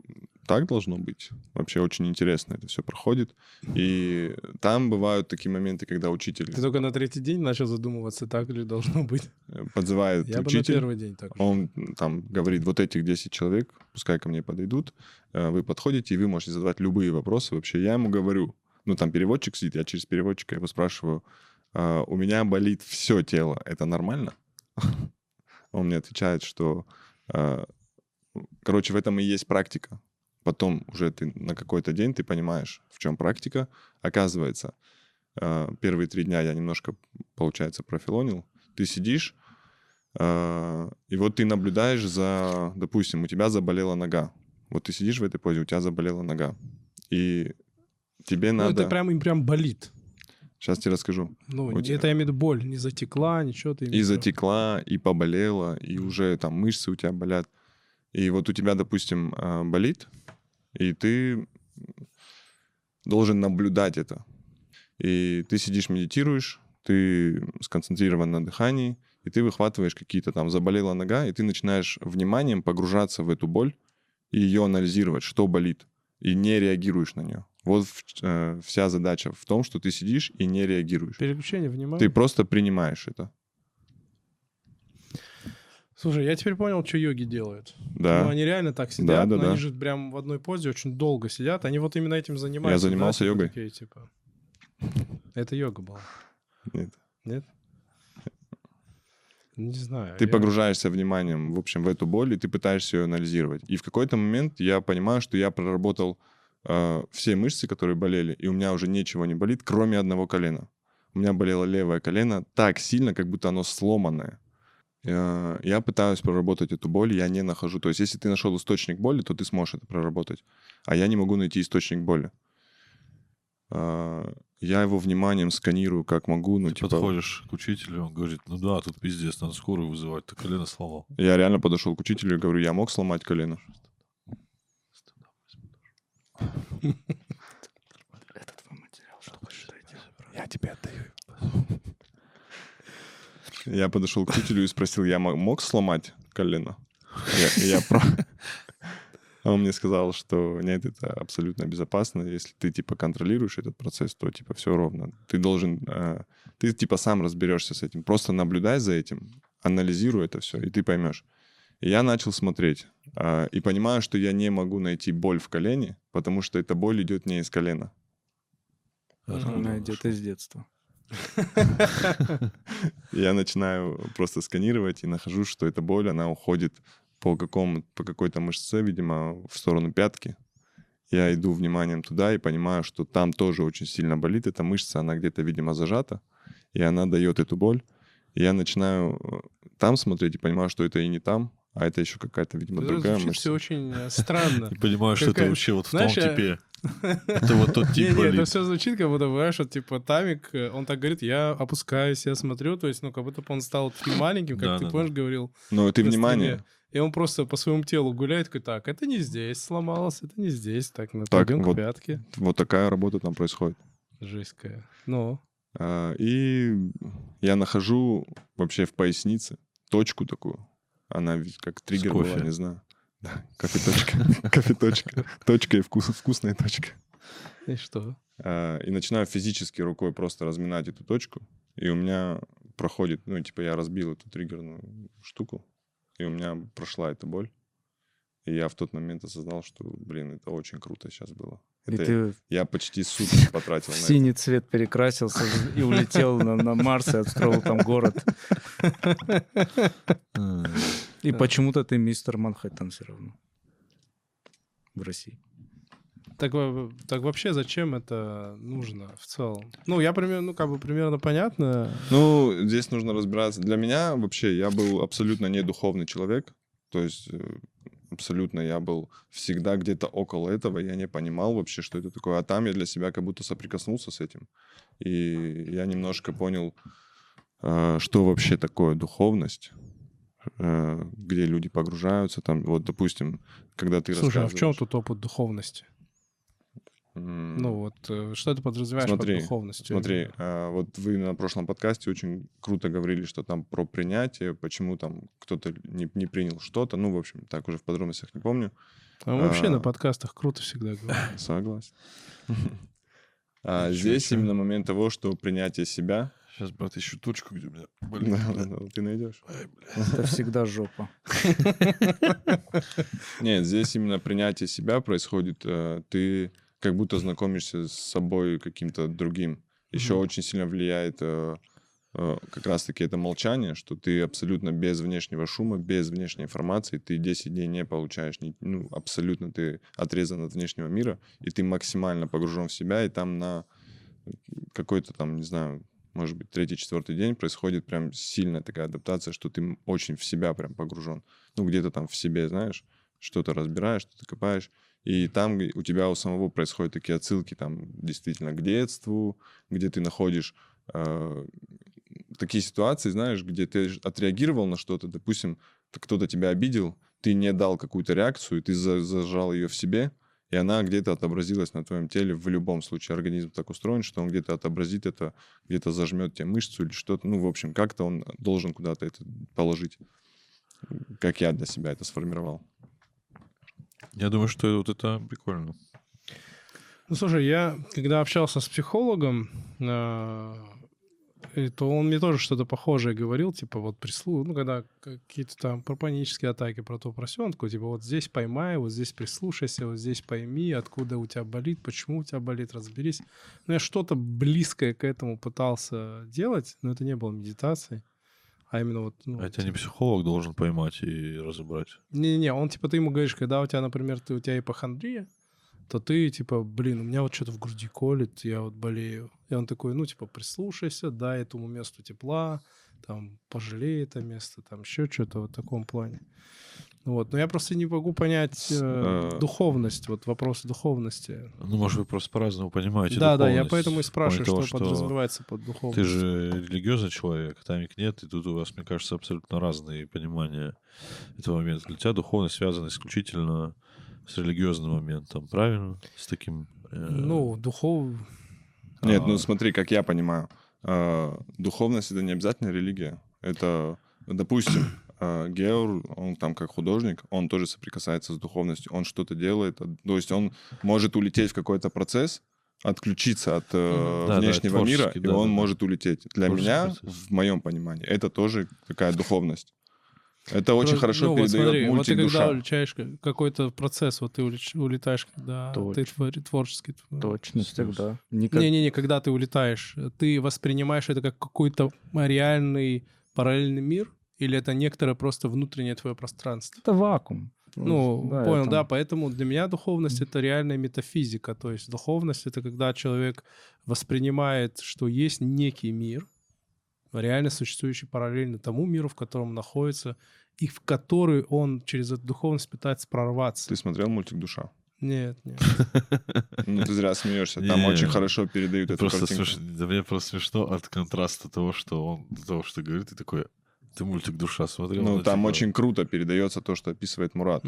так должно быть. Вообще очень интересно это все проходит. И там бывают такие моменты, когда учитель Ты только на третий день начал задумываться, так ли должно быть. э, подзывает Я бы на учитель. первый день так. Он там говорит, вот этих 10 человек, пускай ко мне подойдут, э, вы подходите, и вы можете задавать любые вопросы. Вообще, я ему говорю, ну, там переводчик сидит, я через переводчика его спрашиваю, «А, у меня болит все тело, это нормально? [laughs] Он мне отвечает, что, э, короче, в этом и есть практика. Потом уже ты на какой-то день ты понимаешь, в чем практика. Оказывается, э, первые три дня я немножко, получается, профилонил. Ты сидишь, а, И вот ты наблюдаешь за, допустим, у тебя заболела нога. Вот ты сидишь в этой позе, у тебя заболела нога. И тебе Ну, надо... это прям им прям болит. Сейчас тебе расскажу. Ну, У тебя- это я имею в виду боль, не затекла, ничего ты И затекла, и поболела, и уже там мышцы у тебя болят. И вот у тебя, допустим, а, болит, и ты должен наблюдать это. И ты сидишь, медитируешь, ты сконцентрирован на дыхании, и ты выхватываешь какие-то там, заболела нога, и ты начинаешь вниманием погружаться в эту боль и ее анализировать, что болит, и не реагируешь на нее. Вот э, вся задача в том, что ты сидишь и не реагируешь. Переключение внимания. Ты просто принимаешь это. Слушай, я теперь понял, что йоги делают. Да. Ну, они реально так сидят, Да, да, но да. они же прям в одной позе очень долго сидят. Они вот именно этим занимаются. да, занимался типа йогой. такие, типа. Это йога была. Нет. Нет? Не знаю. Ты я- погружаешься вниманием, в общем, в эту боль, и ты пытаешься ее анализировать. И в какой-то момент я понимаю, что я проработал э, все мышцы, которые болели, и у меня уже ничего не болит, кроме одного колена. У меня болело левое колено так сильно, как будто оно сломанное. Э, Я пытаюсь проработать эту боль, я не нахожу. То есть, если ты нашел источник боли, то ты сможешь это проработать. А я не могу найти источник боли. Э, Я его вниманием сканирую, как могу. Ну, Ты типа, подходишь к учителю, он говорит, ну да, тут пиздец, надо скорую вызывать, ты колено сломал. Я реально подошел к учителю и говорю, я мог сломать колено? Это твой материал, что хочешь дойти. Я тебе отдаю. Я подошел к учителю и спросил, я мо- мог сломать колено? Я, [laughs] про- А Он мне сказал, что нет, это абсолютно безопасно. Если ты, типа, контролируешь этот процесс, то, типа, все ровно. Ты должен... э, Ты, типа, сам разберешься с этим. Просто наблюдай за этим, анализируй это все, и ты поймешь. И я начал смотреть. а, И понимаю, что я не могу найти боль в колене, потому что эта боль идет не из колена. Она идет из детства. Я начинаю просто сканировать и нахожу, что эта боль, она уходит по, какому, по какой-то мышце, видимо, в сторону пятки. Я иду вниманием туда и понимаю, что там тоже очень сильно болит. Эта мышца, она где-то, видимо, зажата, и она дает эту боль. И я начинаю э, там смотреть и понимаю, что это и не там, а это еще какая-то, видимо, Это другая мышца. все очень э, странно. [laughs] И понимаешь, что это вообще вот в том я- типе. Это вот тот тип Не, это все звучит, как будто, знаешь, вот, типа, Тамик, э, он так говорит, я опускаюсь, я смотрю, то есть, ну, как будто бы он стал таким маленьким, как Да, ты, да, помнишь, говорил. Но ты внимание. И он просто по своему телу гуляет, такой, так, это не здесь сломалось, это не здесь, так, ну, Так, пойдем вот. к пятке. Вот такая работа там происходит. Жесть какая. Ну, А, И я нахожу вообще в пояснице точку такую. Она ведь как триггер была, не знаю. Да, кофе-точка. [laughs] Кофе-точка. Точка и вкус, вкусная точка. и что? А, И начинаю физически рукой просто разминать эту точку. И у меня проходит, ну, типа я разбил эту триггерную штуку. И у меня прошла эта боль. И я в тот момент осознал, что, блин, это очень круто сейчас было. И Это ты Я почти сутки потратил в на это. синий цвет перекрасился и улетел на, на Марс и отстроил там город. И почему-то ты мистер Манхэттен все равно. В России. Так, так вообще зачем это нужно в целом? Ну, я примерно, ну, как бы примерно понятно. Ну, здесь нужно разбираться. Для меня вообще, я был абсолютно не духовный человек. То есть э, Абсолютно. Я был всегда где-то около этого. Я не понимал вообще, что это такое. А там я для себя как будто соприкоснулся с этим. И я немножко понял, э, что вообще такое духовность где люди погружаются, там, вот, допустим, когда ты Слушай, а в чем тут опыт духовности? м, Ну вот, э, что ты подразумеваешь Смотри, под духовностью? Смотри, а, вот вы на прошлом подкасте очень круто говорили, что там про принятие, почему там кто-то не, не принял что-то. Ну, в общем, так уже в подробностях не помню. А вообще а, на подкастах круто всегда говорим. Согласен. [laughs] А здесь именно момент того, что принятие себя... Сейчас, брат, ищу точку, где у меня Да, болит. да, блядь. да, ты найдешь. Ай. Это всегда жопа. [laughs] Нет, здесь именно принятие себя происходит. э, Ты как будто знакомишься с собой каким-то другим. Еще очень сильно влияет э, э, как раз-таки это молчание, что ты абсолютно без внешнего шума, без внешней информации, ты 10 дней не получаешь, ну, абсолютно ты отрезан от внешнего мира, и ты максимально погружен в себя, и там на какой-то там, не знаю, может быть, третий, четвертый день происходит прям сильная такая адаптация, что ты очень в себя прям погружен. Ну, где-то там в себе, знаешь, что-то разбираешь, что-то копаешь. И там у тебя у самого происходят такие отсылки там действительно к детству, где ты находишь э, такие ситуации, знаешь, где ты отреагировал на что-то, допустим, кто-то тебя обидел, ты не дал какую-то реакцию, ты за- зажал ее в себе, и она где-то отобразилась на твоем теле в любом случае. Организм так устроен, что он где-то отобразит это, где-то зажмет тебе мышцу или что-то. Ну, в общем, как-то он должен куда-то это положить. Как я для себя это сформировал. Я думаю, что вот это прикольно. Ну, слушай, я когда общался с психологом, а, то он мне тоже что-то похожее говорил, типа вот прислу, ну, когда какие-то там про панические атаки, про то, про сё, он такой, типа вот здесь поймай, вот здесь прислушайся, вот здесь пойми, откуда у тебя болит, почему у тебя болит, разберись. Ну, я что-то близкое к этому пытался делать, но это не было медитацией, а именно вот... Ну, А тебя не психолог должен поймать и разобрать. не-не-не, он типа, ты ему говоришь, когда у тебя, например, ты, у тебя ипохондрия, то ты типа, блин, у меня вот что-то в груди колет, я вот болею. И он такой, ну, типа, прислушайся, дай этому месту тепла, там, пожалей это место, там, еще что-то в таком плане. Ну Вот. Но я просто не могу понять э, э, духовность, вот вопрос духовности. Ну, может, вы просто по-разному понимаете Да, да, я поэтому и спрашиваю, того, что, подразумевается под Ты духовностью. же религиозный человек, Тамик нет, и тут у вас, мне кажется, абсолютно разные понимания этого момента. Для тебя духовность связана исключительно с религиозным моментом, правильно? С таким... э, Ну, духов... Нет, а, ну смотри, как я понимаю, э, духовность это не обязательно религия. Это, допустим, э, Геор, он там как художник, он тоже соприкасается с духовностью, он что-то делает, а- то есть он может улететь в какой-то процесс, отключиться от э. Да, да, внешнего мира, творческий, и да, он да, да. может улететь. Для меня, процесс. в моем понимании, это тоже такая духовность. Это очень Просто, хорошо ну, вот передает смотри, вот мультик ты когда «Душа». улетаешь ка- какой-то процесс, вот ты улетаешь, когда ты творческий. тв- Точно, всегда. Никак... Не-не-не, когда ты улетаешь, ты воспринимаешь это как какой-то реальный параллельный мир, или это некоторое просто внутреннее твое пространство? Это вакуум. Ну, Да, понял, это- да, поэтому для меня духовность — это реальная метафизика, то есть духовность — это когда человек воспринимает, что есть некий мир, реально существующий параллельно тому миру, в котором он находится, и в который он через эту духовность пытается прорваться. Ты смотрел мультик «Душа»? Нет, нет. [laughs] Ну, ты зря смеешься. Там очень хорошо передают эту Просто картинку. да мне просто смешно от контраста того, что он, того, что говорит, и такой, ты мультик «Душа» смотрел? Ну, там типа, очень круто передается то, что описывает Мурат.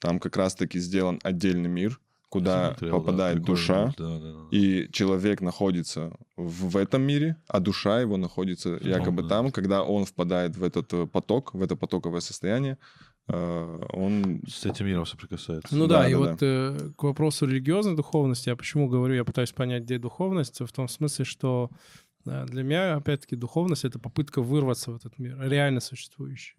Там как раз-таки сделан отдельный мир, куда смотрел, да, попадает прикольно, душа, да, да, да. и человек находится в, этом мире, а душа его находится якобы да. там, когда он впадает в этот э, поток, в это потоковое состояние, э, он... С этим миром соприкасается. Ну да, Да, и да, вот э, к вопросу религиозной духовности, я почему говорю, я пытаюсь понять, где духовность, в том смысле, что для меня, опять-таки, духовность — это попытка вырваться в этот мир, реально существующий.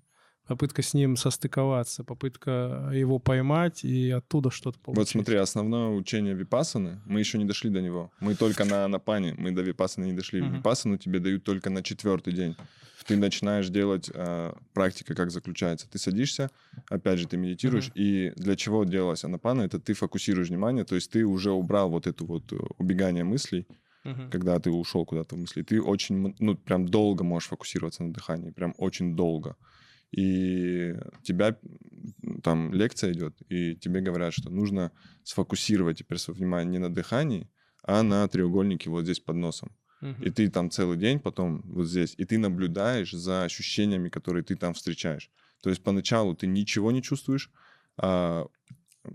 Попытка с ним состыковаться, попытка его поймать и оттуда что-то получить. Вот смотри, основное учение випасаны, мы еще не дошли до него. Мы только на анапане, мы до випасаны не дошли. Мгм. Випасану тебе дают только на четвертый день. Ты начинаешь делать, э, практика как заключается. Ты садишься, опять же, ты медитируешь, и для чего делалась анапана? Это ты фокусируешь внимание, то есть ты уже убрал вот это вот э, убегание мыслей, Мгм. когда ты ушел куда-то в мысли. Ты очень, ну, прям долго можешь фокусироваться на дыхании, прям очень долго. И тебя там лекция идет, и тебе говорят, что нужно сфокусировать теперь свое внимание не на дыхании, а на треугольнике вот здесь под носом. И ты там целый день потом вот здесь, и ты наблюдаешь за ощущениями, которые ты там встречаешь. То есть поначалу ты ничего не чувствуешь, а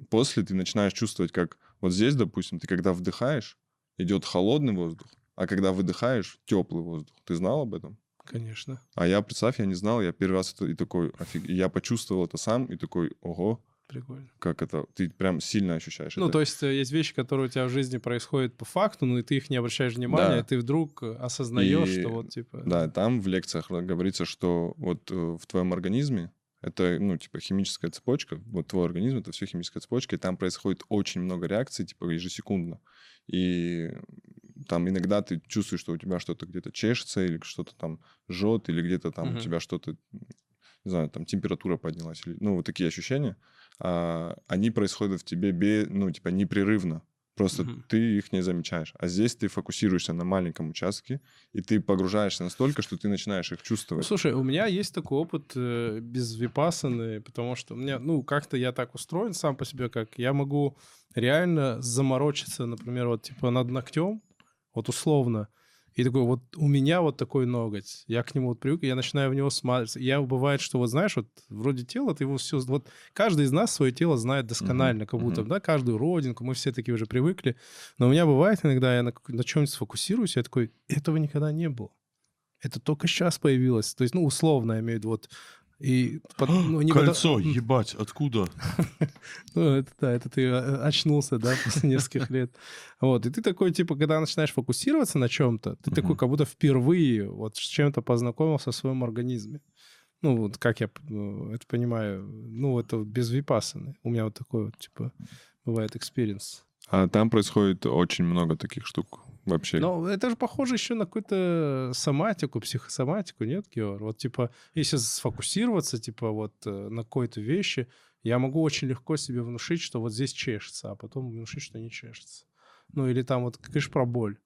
после ты начинаешь чувствовать, как вот здесь, допустим, ты когда вдыхаешь, идет холодный воздух, а когда выдыхаешь, теплый воздух. Ты знал об этом? Конечно. А я, представь, я не знал, я первый раз это и такой, офиг... я почувствовал это сам, и такой, ого, Прикольно. как это, ты прям сильно ощущаешь Ну, это. то есть э, есть вещи, которые у тебя в жизни происходят по факту, но и ты их не обращаешь внимания, Да. и ты вдруг э, осознаешь, И- что вот типа... Да, там в лекциях говорится, что вот э, в твоем организме это, ну, типа, химическая цепочка. Вот твой организм — это все химическая цепочка, и там происходит очень много реакций, типа, ежесекундно. И там иногда ты чувствуешь, что у тебя что-то где-то чешется, или что-то там жжет, или где-то там Мгм. у тебя что-то, не знаю, там температура поднялась. Или, ну, вот такие ощущения. А, они происходят в тебе, бе, ну, типа, непрерывно. Просто Мгм. ты их не замечаешь. А здесь ты фокусируешься на маленьком участке, и ты погружаешься настолько, что ты начинаешь их Ну, чувствовать. слушай, у меня есть такой опыт э, без випасаны, потому что у меня, ну, как-то я так устроен сам по себе, как я могу реально заморочиться, например, вот типа над ногтем, вот условно, и такой, вот у меня вот такой ноготь, я к нему вот привык, я начинаю в него смотреться. Я бывает, что вот знаешь, вот вроде тела, ты его все, вот каждый из нас свое тело знает досконально, как будто, мгм. да, каждую родинку, мы все такие уже привыкли. Но у меня бывает иногда, я на, на чем-нибудь сфокусируюсь, я такой, этого никогда не было. Это только сейчас появилось. То есть, ну, условно, я имею в виду, вот. И под- ну, не Кольцо, потому- ебать, откуда? [laughs] ну, это да, это ты э, очнулся, да, [laughs] после нескольких лет. Вот, и ты такой, типа, когда начинаешь фокусироваться на чем-то, ты такой, как будто впервые вот с чем-то познакомился в своем организме. Ну, вот как я э, это понимаю, ну, это без випасаны. У меня вот такой вот, типа, бывает experience. А там происходит очень много таких штук вообще. Но это же похоже еще на какую-то соматику, психосоматику, нет, Георг? Вот, типа, если сфокусироваться, типа, вот э, на какой-то вещи, я могу очень легко себе внушить, что вот здесь чешется, а потом внушить, что не чешется. Ну, или там вот, говоришь про боль.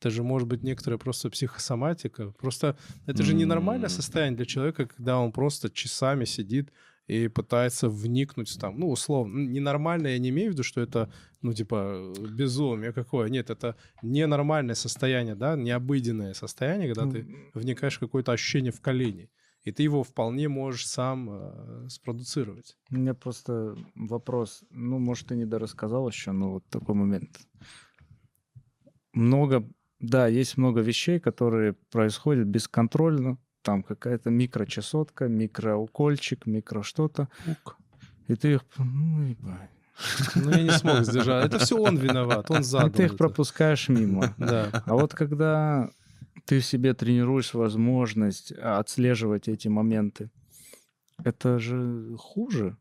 Это же может быть некоторая просто психосоматика. Просто это же ненормальное состояние для человека, когда он просто часами сидит и пытается вникнуть там, ну, условно, ненормально я не имею в виду, что это, ну, типа, э, безумие какое. Нет, это ненормальное состояние, да, необыденное состояние, когда ты вникаешь в какое-то ощущение в колени. И ты его вполне можешь сам э, спродуцировать. У меня просто вопрос. Ну, может, ты не дорассказал еще, но вот такой момент. Много, да, есть много вещей, которые происходят бесконтрольно. Там какая-то микрочасотка, микроукольчик, микро что-то. И ты их... Ну, ебать. Но я не смог сдержать. Это все он виноват, он И задал. ты их это. пропускаешь мимо. [laughs] Да. А вот когда ты в себе тренируешь возможность отслеживать эти моменты, это же хуже.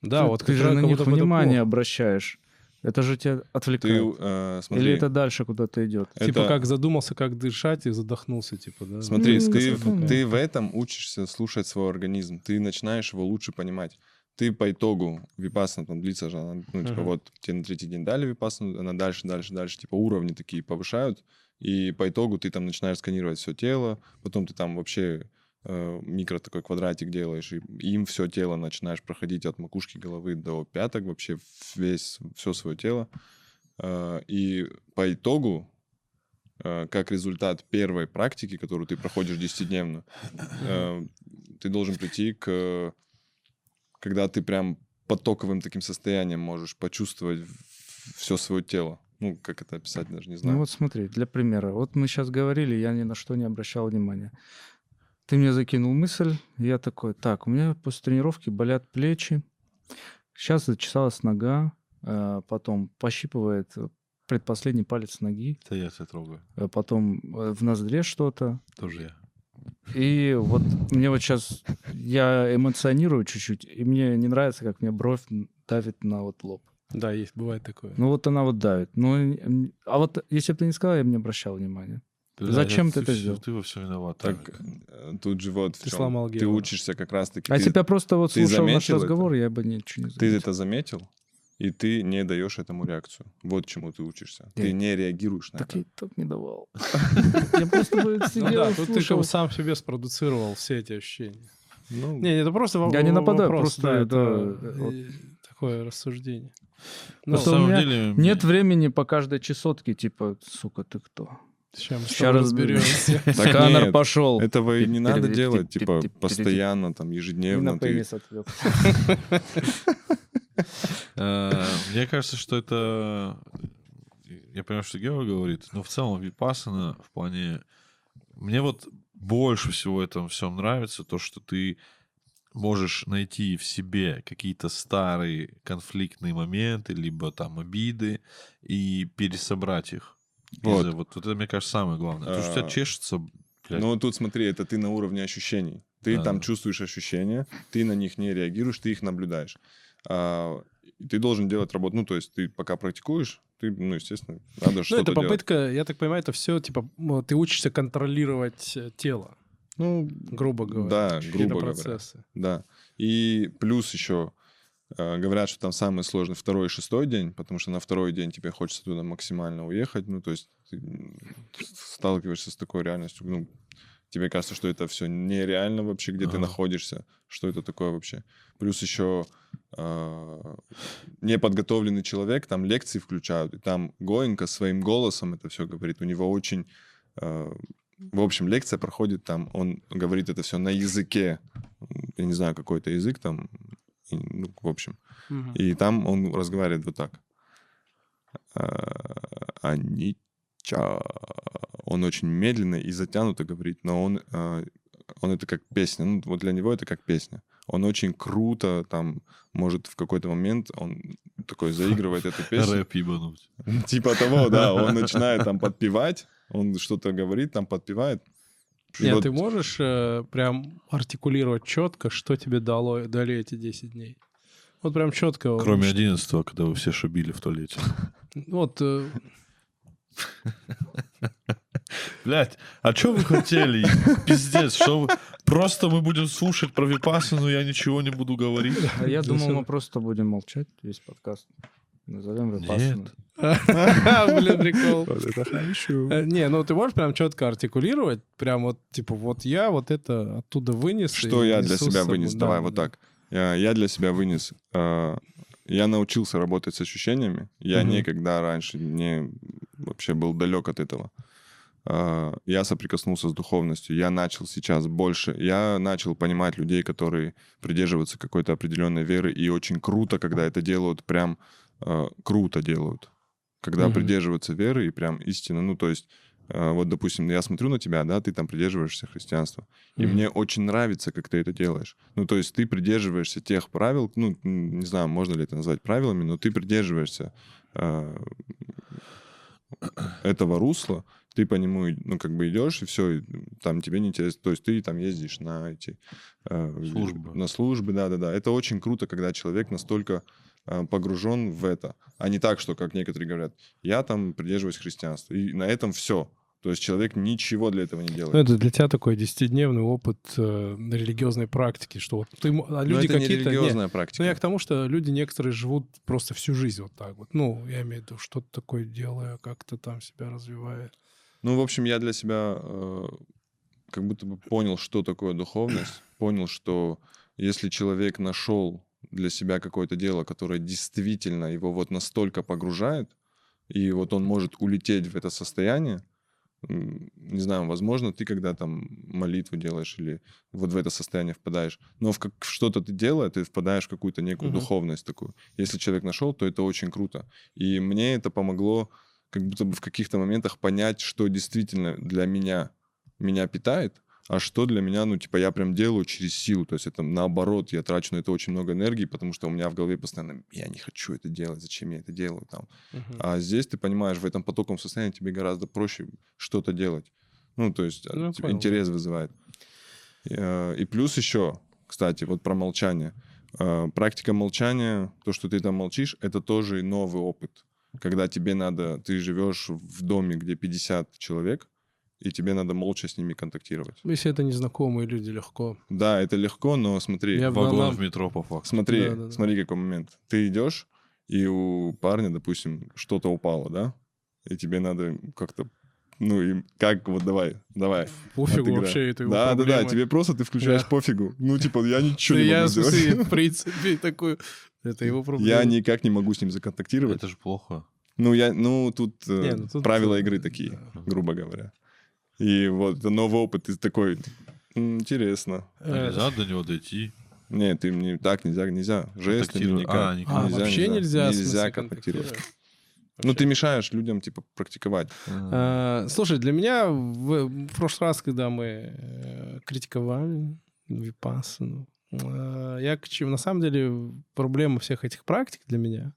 Да, ты, вот ты же на них внимание обращаешь. Это же тебя Ты, отвлекает. э, смотри, Или это дальше куда-то идет. Типа это- как задумался, как дышать, и задохнулся, типа, да. Смотри, Ну, ты, да. ты в этом учишься слушать свой организм, ты начинаешь его лучше понимать. Ты по итогу, випасана там длится же, она, ну, типа, Мгм. вот тебе на третий день дали випасану, она дальше, дальше, дальше, типа, уровни такие повышают, и по итогу ты там начинаешь сканировать все тело, потом ты там вообще микро такой квадратик делаешь, и им все тело начинаешь проходить от макушки головы до пяток, вообще весь, все свое тело. Э, И по итогу, э, как результат первой практики, которую ты проходишь десятидневно, э, ты должен прийти к... Когда ты прям потоковым таким состоянием можешь почувствовать все свое тело. Ну, как это описать, даже не знаю. Ну вот смотри, для примера. Вот мы сейчас говорили, я ни на что не обращал внимания. Ты мне закинул мысль, я такой, так, у меня после тренировки болят плечи, сейчас зачесалась нога, э, потом пощипывает предпоследний палец ноги, Это я тебя трогаю. э, потом э, в ноздре что-то. Тоже я. И вот мне вот сейчас, я эмоционирую чуть-чуть, и мне не нравится, как мне бровь давит на вот лоб. Да, есть, бывает такое. Ну вот она вот давит. Ну, а вот если бы ты не сказал, я бы не обращал внимания. Да, Зачем ты это всё- сделал? Ты во всем виноват. Так, э, тут же вот в Ты сломал Ты Георга. учишься как раз-таки. А ты, тебя просто вот ты слушал наш заметил это? разговор, я бы ничего не ты заметил. это заметил, и ты не даешь этому реакцию. Вот чему ты учишься. Ты Я- не реагируешь на Так это. я и так не давал. [laughs] Я просто Ну сидел тут ты сам себе спродуцировал все эти ощущения. Ну, Не, это просто во- Я не нападаю, вопрос, просто это, э, такое рассуждение. Ну, На самом деле... Нет времени по каждой чесотке, типа, сука, ты кто? Сейчас мы с Ща тобой разберём. разберемся. [laughs] Так Сканер нет, пошел. Этого и не надо делать, типа, постоянно, там, ежедневно. [laughs] Э, Мне кажется, что это... Я понимаю, что Гео говорит, но в целом випассана в плане... Мне вот больше всего этом всем нравится то, что ты можешь найти в себе какие-то старые конфликтные моменты, либо там обиды, и пересобрать их. Вот. Из-за- Вот, вот это, мне кажется, самое главное. То, что у тебя А, чешется, блядь, Ну, вот тут смотри, это ты на уровне ощущений. Ты Да, там да. чувствуешь ощущения, ты на них не реагируешь, ты их наблюдаешь. А, ты должен делать работу. Ну, то есть ты пока практикуешь, ты, ну, естественно, надо Ну, что-то это делать. попытка, я так понимаю, это все, типа, ты учишься контролировать э, тело, Ну, грубо говоря. да, грубо говоря. процессы. Да. И плюс еще говорят, что там самый сложный второй и шестой день, потому что на второй день тебе хочется туда максимально уехать. Ну, то есть ты сталкиваешься с такой реальностью. Ну, тебе кажется, что это все нереально вообще, где ты Ага. находишься, что это такое вообще. Плюс еще э, неподготовленный человек, там лекции включают, и там Гоенко своим голосом это все говорит. У него очень... э, в общем, лекция проходит там, он говорит это все на языке, я не знаю, какой-то язык там, и, ну, в общем. Мгм. И там он разговаривает вот так. Анича. Он очень медленно и затянуто говорит, но он, а, он это как песня. Ну, вот для него это как песня. Он очень круто там, может, в какой-то момент он такой заигрывает эту [laughs] песню. рэп ебануть. Типа того, да. Он [laughs] начинает там подпевать, он что-то говорит, там подпевает. Нет, вот- ты можешь э, прям артикулировать четко, что тебе дало, дали эти 10 дней? Вот прям четко. Кроме 11 когда вы все шабили в туалете. Вот, э, Блять, а что вы хотели? Пиздец, что вы... Просто мы будем слушать про Випассану, я ничего не буду говорить. А я думал, мы просто будем молчать весь подкаст. Назовем Нет. Випассану. [laughs] блин, прикол. Это хорошо. Э, Не, ну ты можешь прям четко артикулировать, прям вот, типа, вот я вот это оттуда вынес. Что я для себя вынес? Да, Давай да, вот так. Я, для себя вынес. я научился работать с ощущениями. Я никогда раньше не вообще был далек от этого. Э, я соприкоснулся с духовностью. Я начал сейчас больше. Я начал понимать людей, которые придерживаются какой-то определенной веры. И очень круто, когда это делают, прям э, круто делают. Когда Мгм. придерживаются веры и прям истины. Ну, то есть, э, вот, допустим, я смотрю на тебя, да, ты там придерживаешься христианства. И Мгм. мне очень нравится, как ты это делаешь. Ну, то есть ты придерживаешься тех правил, ну, не знаю, можно ли это назвать правилами, но ты придерживаешься э, этого русла, ты по нему, и- ну, как бы идешь, и все, там тебе не интересно. То есть ты там ездишь на эти... э, Службы. На службы, да-да-да. Это очень круто, когда человек настолько погружен в это, а не так, что, как некоторые говорят, я там придерживаюсь христианства, и на этом все. То есть человек ничего для этого не делает. Ну, это для тебя такой десятидневный опыт э, религиозной практики, что вот ты, а Но люди это не какие-то... не, религиозная Ну, практика. я к тому, что люди некоторые живут просто всю жизнь вот так вот. Ну, я имею в виду, что-то такое делая, как-то там себя развивая. Ну, в общем, я для себя э, как будто бы понял, что такое духовность. Понял, что если человек нашел для себя какое-то дело, которое действительно его вот настолько погружает, и вот он может улететь в это состояние, не знаю, возможно, ты когда там молитву делаешь или вот в это состояние впадаешь, но в, как, в что-то ты делаешь, ты впадаешь в какую-то некую Мгм. духовность такую. Если человек нашел, то это очень круто. И мне это помогло как будто бы в каких-то моментах понять, что действительно для меня меня питает, а что для меня, ну, типа, я прям делаю через силу. То есть это наоборот, я трачу на это очень много энергии, потому что у меня в голове постоянно, я не хочу это делать, зачем я это делаю там. А здесь ты понимаешь, в этом потоковом состоянии тебе гораздо проще что-то делать. Ну, то есть Ну, я типа, понял. интерес вызывает. И, э, и плюс еще, кстати, вот про молчание. Э, Практика молчания, то, что ты там молчишь, это тоже и новый опыт. Когда тебе надо, ты живешь в доме, где 50 человек, и тебе надо молча с ними контактировать. Если это незнакомые люди, легко. Да, это легко, но смотри, Я Вагон в метро по факту. Смотри, Да, да, да. смотри, какой момент. Ты идешь, и у парня, допустим, что-то упало, да? И тебе надо как-то Ну и как вот давай, давай. Пофигу отыграй. вообще, это его Да, да, да, проблемы. тебе просто ты включаешь Да. пофигу. Ну типа я ничего Да не могу сделать. в принципе, такой... Это его проблема. Я никак не могу с ним законтактировать. Это же плохо. Ну, я, ну, тут, э, Не, ну тут, правила э, игры такие, грубо говоря. И вот это новый опыт, ты такой, «М, интересно. А Э, Нельзя до него дойти. Нет, ты мне так нельзя, нельзя. Жестами никак. А, никак. А, вообще нельзя, Нельзя смысле, контактировать. Ну, ты мешаешь людям, типа, практиковать. Э, Слушай, для меня в, в прошлый раз, когда мы э, критиковали Випассану, я к чему- на самом деле проблема всех этих практик для меня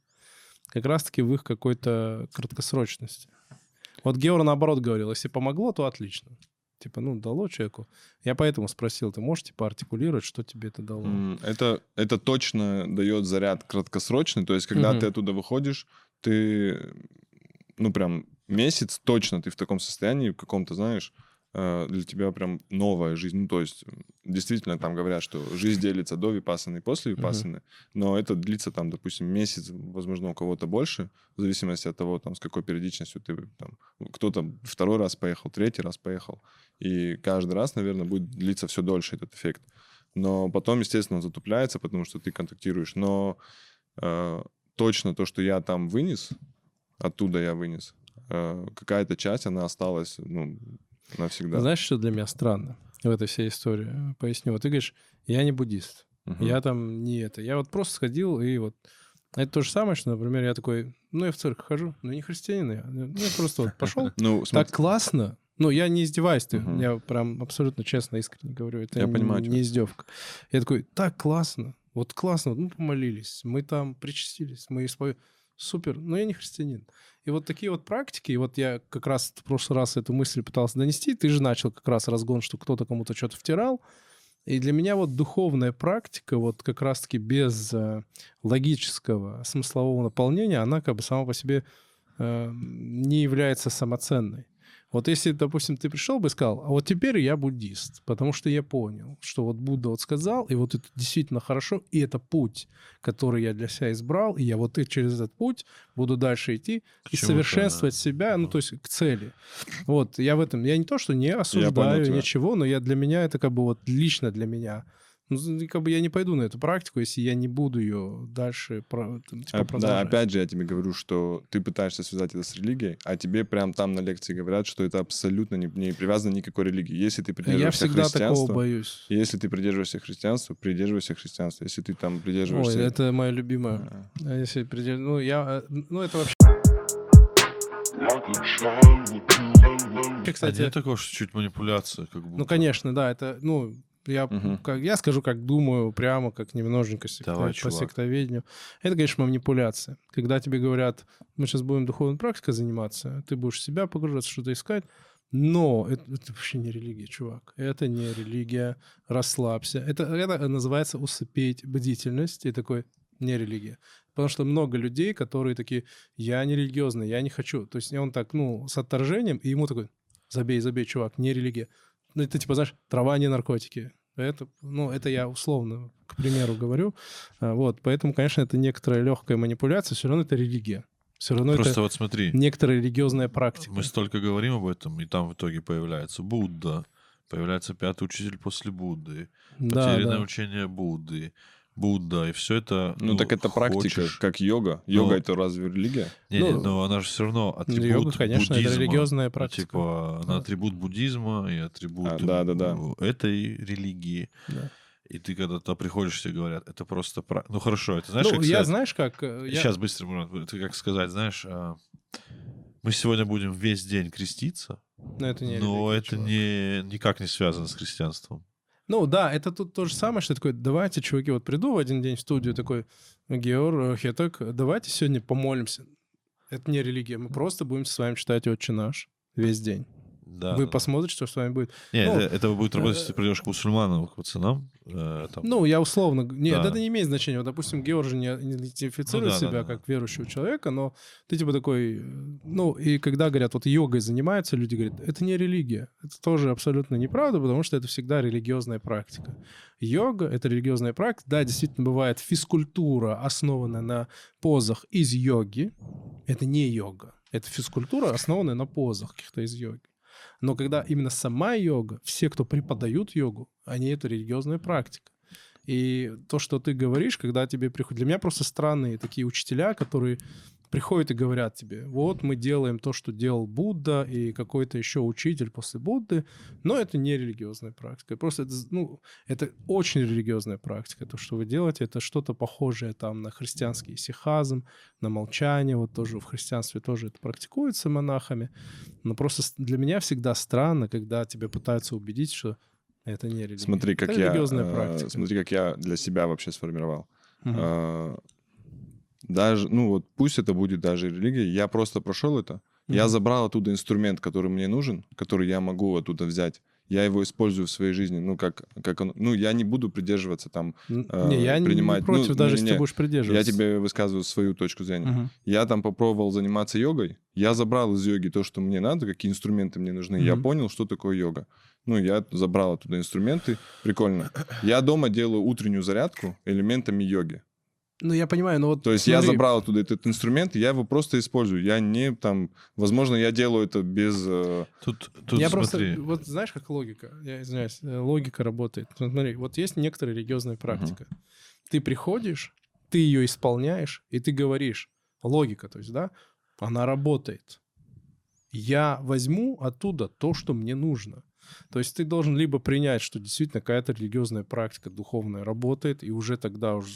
как раз-таки в их какой-то краткосрочности. Вот Геор наоборот говорил, если помогло, то отлично. Типа, ну, дало человеку. Я поэтому спросил, ты можешь, типа, артикулировать, что тебе это дало? Это, это точно дает заряд краткосрочный. То есть, когда Мгм. ты оттуда выходишь, ты, ну, прям месяц точно ты в таком состоянии, в каком-то, знаешь, для тебя прям новая жизнь. Ну, то есть, действительно, там говорят, что жизнь делится до випассаны и после Мгм. випассаны, но это длится там, допустим, месяц, возможно, у кого-то больше, в зависимости от того, там, с какой периодичностью ты там, кто-то второй раз поехал, третий раз поехал, и каждый раз, наверное, будет длиться все дольше этот эффект. Но потом, естественно, он затупляется, потому что ты контактируешь. Но э, точно то, что я там вынес, оттуда я вынес, э, какая-то часть, она осталась, ну, навсегда. Знаешь, что для меня странно в этой всей истории? Поясню. Вот ты говоришь, я не буддист. Мгм. Я там не это. Я вот просто сходил и вот... Это то же самое, что, например, я такой, ну, я в церковь хожу, ну, не христианин я. Ну, я просто вот пошел, [laughs] Ну, так классно. Ну, я не издеваюсь, ты, я прям абсолютно честно, искренне говорю. Это Я не- понимаю не издевка. Я такой, так классно, вот классно, мы помолились, мы там причастились, мы исповедуем. Супер, но я не христианин. И вот такие вот практики, и вот я как раз в прошлый раз эту мысль пытался донести, ты же начал как раз разгон, что кто-то кому-то что-то втирал, и для меня вот духовная практика, вот как раз-таки без э, логического, смыслового наполнения, она как бы сама по себе э, не является самоценной. Вот если, допустим, ты пришел бы и сказал, а вот теперь я буддист, потому что я понял, что вот Будда вот сказал, и вот это действительно хорошо, и это путь, который я для себя избрал, и я вот и через этот путь буду дальше идти К и совершенствовать да. себя, ну, то есть к цели. Вот, я в этом, я не то, что не осуждаю ничего, но я для меня, это как бы вот лично для меня. Ну, как бы я не пойду на эту практику, если я не буду ее дальше про- там, типа, а, да, продолжать. опять же, я тебе говорю, что ты пытаешься связать это с религией, а тебе прям там на лекции говорят, что это абсолютно не, не привязано ни к какой религии. Если ты я придерживаешься всегда такого христианства, боюсь. если ты придерживаешься христианства, придерживайся христианства. Если ты там придерживаешься... Ой, это мое любимое. А, А если придер- Ну, я... э, Ну, это вообще... Would do. А Кстати, нет такого, что чуть манипуляция, как будто. ну, конечно, да, это... Ну, я, Мгм. как, я скажу, как думаю, прямо, как немножечко секта- Давай, по чувак. сектоведению. Это, конечно, манипуляция. Когда тебе говорят, мы сейчас будем духовной практикой заниматься, ты будешь себя погружаться, что-то искать, но это, это вообще не религия, чувак. Это не религия. Расслабься. Это, это называется усыпить бдительность. И такой, не религия. Потому что много людей, которые такие, я не религиозный, я не хочу. То есть он так, ну, с отторжением, и ему такой, забей, забей, чувак, не религия. Ну, это типа, знаешь, трава, не наркотики. Это, ну, это я условно, к примеру, говорю. А, Вот, поэтому, конечно, это некоторая легкая манипуляция, все равно это религия. Все равно Просто это вот смотри, некоторая религиозная практика. мы столько говорим об этом, и там в итоге появляется Будда, появляется пятый учитель после Будды, да, потерянное да. учение Будды, Будда, и все это... Ну, так это практика, хочешь- как йога. Ну, Йога это разве религия? Не, Ну, не, но она же все равно атрибут Йога, конечно, это буддизма. религиозная Ну, практика. Типа, она Да. атрибут буддизма и атрибут А, да-да-да. э, этой религии. Да. И ты когда туда приходишь, тебе говорят, это просто... пра- Ну, хорошо, это знаешь, ну, как я, сказать- знаешь, как... э, я- Сейчас быстро, Мурат, это как сказать, знаешь, а, мы сегодня будем весь день креститься, Ну, это не но религия, это не, никак не связано с христианством. Ну да, это тут то же самое, что такой, давайте, чуваки, вот приду в один день в студию, такой, Геор, Хеток, давайте сегодня помолимся. Это не религия, мы просто будем с вами читать «Отче наш» весь день. Да, Вы да. посмотрите, что с вами будет. Не, ну, это, это будет работать, э, если ты придешь к мусульманам, к пацанам. э, там. Ну, я условно... Нет, Да. это не имеет значения. Вот, допустим, Георг же не, не идентифицирует Ну да, да, себя да. как верующего человека, но ты типа такой... э, Ну, и когда говорят, вот йогой занимаются, люди говорят, это не религия. Это тоже абсолютно неправда, потому что это всегда религиозная практика. Йога — это религиозная практика. Да, действительно, бывает физкультура, основанная на позах из йоги. Это не йога. Это физкультура, основанная на позах каких-то из йоги. Но когда именно сама йога, все, кто преподают йогу, они это религиозная практика. И то, что ты говоришь, когда тебе приходят... Для меня просто странные такие учителя, которые приходят и говорят тебе, вот мы делаем то, что делал Будда и какой-то еще учитель после Будды, но это не религиозная практика. Просто это, ну, это очень религиозная практика. То, что вы делаете, это что-то похожее там на христианский сихазм, на молчание. Вот тоже в христианстве тоже это практикуется монахами. Но просто для меня всегда странно, когда тебя пытаются убедить, что это не религия. Смотри, как это я, религиозная э, практика. смотри, как я для себя вообще сформировал. Мгм. Э, Даже, ну вот пусть это будет даже религия, я просто прошел это, я Мгм. забрал оттуда инструмент, который мне нужен, который я могу оттуда взять. Я его использую в своей жизни, ну как, как он, ну я не буду придерживаться там, э, не, я не принимать- против, ну, даже если не-не-не. ты будешь я придерживаться. тебе высказываю свою точку зрения. Мгм. Я там попробовал заниматься йогой, я забрал из йоги то, что мне надо, какие инструменты мне нужны, я Мгм. понял, что такое йога. Ну, я забрал оттуда инструменты, прикольно. Я дома делаю утреннюю зарядку элементами йоги. Ну, я понимаю, но вот То есть я смотри, забрал оттуда этот инструмент, и я его просто использую. Я не там... Возможно, я делаю это без... э, Тут, тут я смотри. просто, вот знаешь, как логика, я извиняюсь, э, логика работает. Смотри, вот есть некоторая религиозная практика. Ты приходишь, ты ее исполняешь, и ты говоришь, логика, то есть, да, она работает. Я возьму оттуда то, что мне нужно. То есть ты должен либо принять, что действительно какая-то религиозная практика духовная работает, и уже тогда уже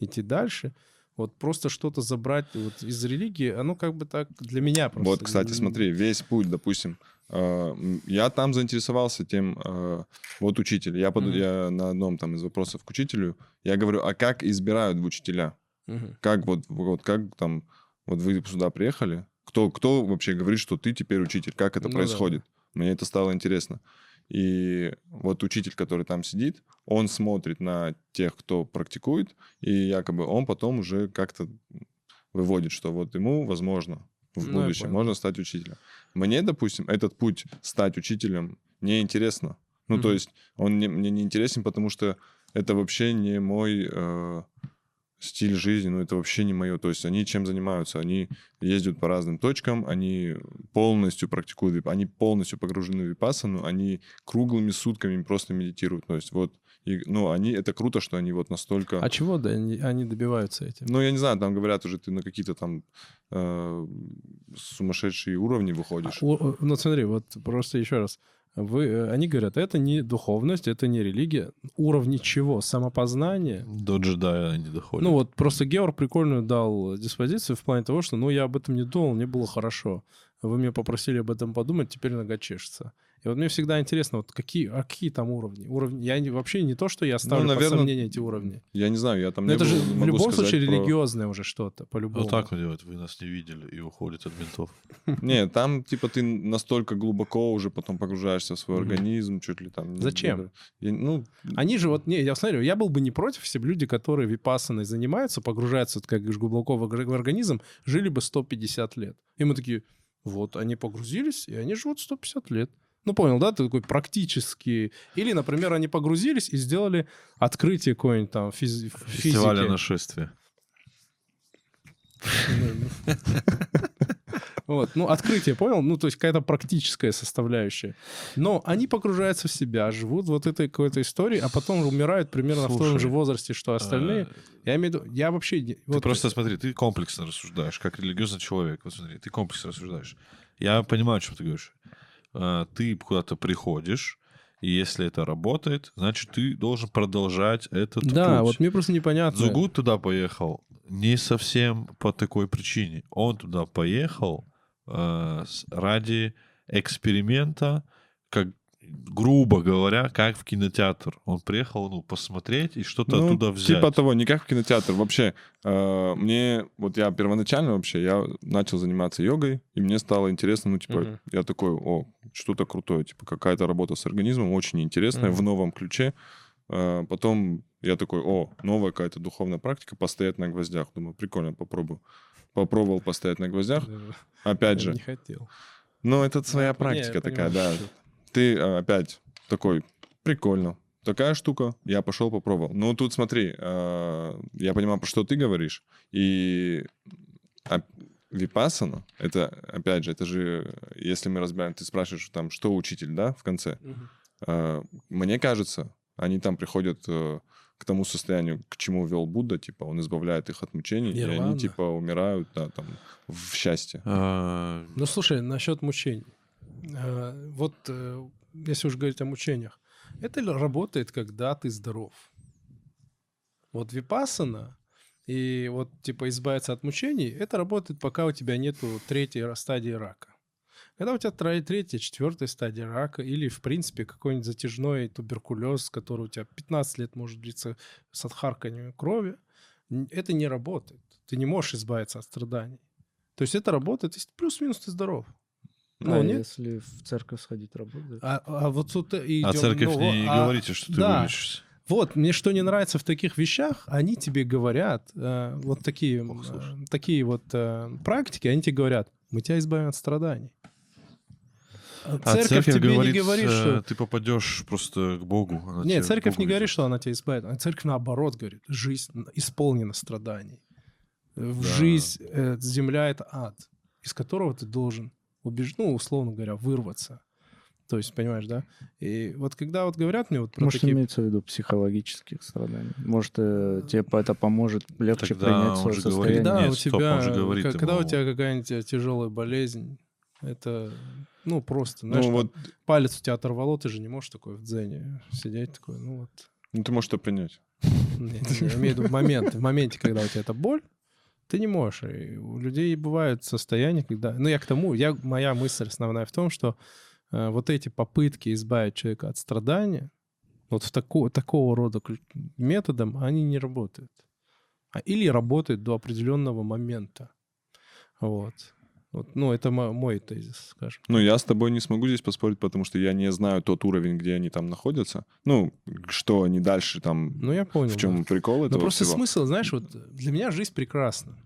идти дальше. Вот просто что-то забрать вот из религии, оно как бы так для меня просто. Вот, кстати, смотри, весь путь, допустим, м, я там заинтересовался тем, э, вот учитель, я, поду- Мгм. я на одном там из вопросов к учителю, я говорю, а как избирают в учителя? мгм. Как вот, вот как там, вот вы сюда приехали, кто, кто вообще говорит, что ты теперь учитель, как это Ну да, происходит? Мне это стало интересно. И вот учитель, который там сидит, он смотрит на тех, кто практикует, и якобы он потом уже как-то выводит, что вот ему, возможно, в Ну, будущем можно стать учителем. Мне, допустим, этот путь стать учителем не интересно. Ну, то Мгм. есть он не- мне не интересен, потому что это вообще не мой э, стиль жизни, ну, это вообще не мое. То есть они чем занимаются? Они ездят по разным точкам, они полностью практикуют, они полностью погружены в випассану, они круглыми сутками просто медитируют. То есть вот, и, ну, они, это круто, что они вот настолько... А чего да, они, они добиваются этим? Ну, я не знаю, там говорят уже, ты на какие-то там э, сумасшедшие уровни выходишь. О, о, Ну, смотри, вот просто еще раз. Вы, э, они говорят, это не духовность, это не религия. Уровни чего? Самопознание? До джедая не доходит. Ну вот просто Георг прикольную дал диспозицию в плане того, что ну я об этом не думал, мне было хорошо. Вы меня попросили об этом подумать, теперь нога чешется. И вот мне всегда интересно, вот какие, а какие там уровни? уровни? Я не- вообще не то, что я ставлю под наверно, сомнение эти уровни. Я не знаю, я там Но не это был, же в любом случае про- религиозное уже что-то, по-любому. Вот так он делает. Вы нас не видели и уходит от ментов. [laughs] Не, там типа ты настолько глубоко уже потом погружаешься в свой организм, чуть ли там... Зачем? Ну, Они же вот, не, я смотрю, я был бы не против, если бы люди, которые випассаной занимаются, погружаются, как говоришь, глубоко в организм, жили бы 150 лет. И мы такие, вот, они погрузились, и они живут 150 лет. Ну, понял, да? Ты такой практически... Или, например, они погрузились и сделали открытие какое-нибудь там физ... Фестиваля физики. нашествия. Вот, ну, открытие, понял? Ну, то есть какая-то практическая составляющая. Но они погружаются в себя, живут вот этой какой-то историей, а потом умирают примерно в том Слушай, же возрасте, что остальные. Э, Я имею в виду, я вообще... Ты вот- просто смотри, ты комплексно рассуждаешь, как религиозный человек. Вот смотри, ты комплексно рассуждаешь. Я понимаю, о чем ты говоришь. А, Ты куда-то приходишь, и если это работает, значит, ты должен продолжать этот Да, путь. вот мне просто непонятно. Зугут туда поехал не совсем по такой причине. Он туда поехал э, ради эксперимента, как грубо говоря, как в кинотеатр. Он приехал, ну, посмотреть и что-то ну, оттуда взять. Типа того, не как в кинотеатр. Вообще, э, мне, вот я первоначально вообще, я начал заниматься йогой, и мне стало интересно, ну, типа, Мгм. я такой, о, что-то крутое, типа, какая-то работа с организмом, очень интересная, Мгм. в новом ключе. Э, потом я такой, о, новая какая-то духовная практика, постоять на гвоздях. Думаю, прикольно, попробую. Попробовал постоять на гвоздях. Опять же, Не хотел. ну, это своя практика такая, понимаю, да. Ты э, опять такой, прикольно. Такая штука, я пошел попробовал. Ну, тут смотри, э, я понимаю, про что ты говоришь. И а, випасана, это, опять же, это же, если мы разбираем, ты спрашиваешь там, что учитель, да, в конце. А, Мне кажется, они там приходят э, к тому состоянию, к чему вел Будда, типа, он избавляет их от мучений, и Нирвана. они, типа, умирают, да, там, в счастье. А, Ну, слушай, насчет мучений. Э, Вот, э, если уж говорить о мучениях, это работает, когда ты здоров. Вот випасана и вот, типа, избавиться от мучений, это работает, пока у тебя нету третьей стадии рака. Когда у тебя третья, четвертая стадия рака или, в принципе, какой-нибудь затяжной туберкулез, который у тебя 15 лет может длиться с отхарканием крови, это не работает. Ты не можешь избавиться от страданий. То есть это работает, плюс-минус ты здоров. Ну, а нет. если в церковь сходить работает? А, а вот тут и а церковь ну, не а- говорите, что ты да. вылечишься. Вот, мне что не нравится в таких вещах, они тебе говорят, э, вот такие, э, такие вот э, практики, они тебе говорят, мы тебя избавим от страданий. А А церковь, тебе говорит, не говорит, э, что... ты попадешь просто к Богу. она Нет, церковь Богу не говорит, что она тебя избавит. А церковь наоборот говорит, жизнь исполнена страданий. В Да. Жизнь, э, земля — это ад, из которого ты должен убежать, ну, условно говоря, вырваться. То есть, понимаешь, да? И вот когда вот говорят мне вот про Может, такие... имеется в виду психологических страданий. Может, э, тебе это поможет легче Тогда принять свое же говорит, состояние. Когда Нет, у стоп, тебя, он же говорит когда у ему- тебя какая-нибудь тяжелая болезнь, это, ну, просто, знаешь, Ну, вот, палец у тебя оторвало, ты же не можешь такой в дзене сидеть такой, ну вот. ну, ты можешь это принять. Нет, я имею в виду в момент, в моменте, когда у тебя это боль, ты не можешь. И у людей бывают состояния, когда... Ну, я к тому, я, моя мысль основная в том, что э, вот эти попытки избавить человека от страдания, вот в тако, такого рода методом, они не работают. А, или работают до определенного момента. Вот. Вот, ну, это мо- мой тезис, скажем. Ну, я с тобой не смогу здесь поспорить, потому что я не знаю тот уровень, где они там находятся. Ну, что они дальше там... Ну, я понял. в чем да. прикол Но этого просто всего? смысл, знаешь, вот для меня жизнь прекрасна.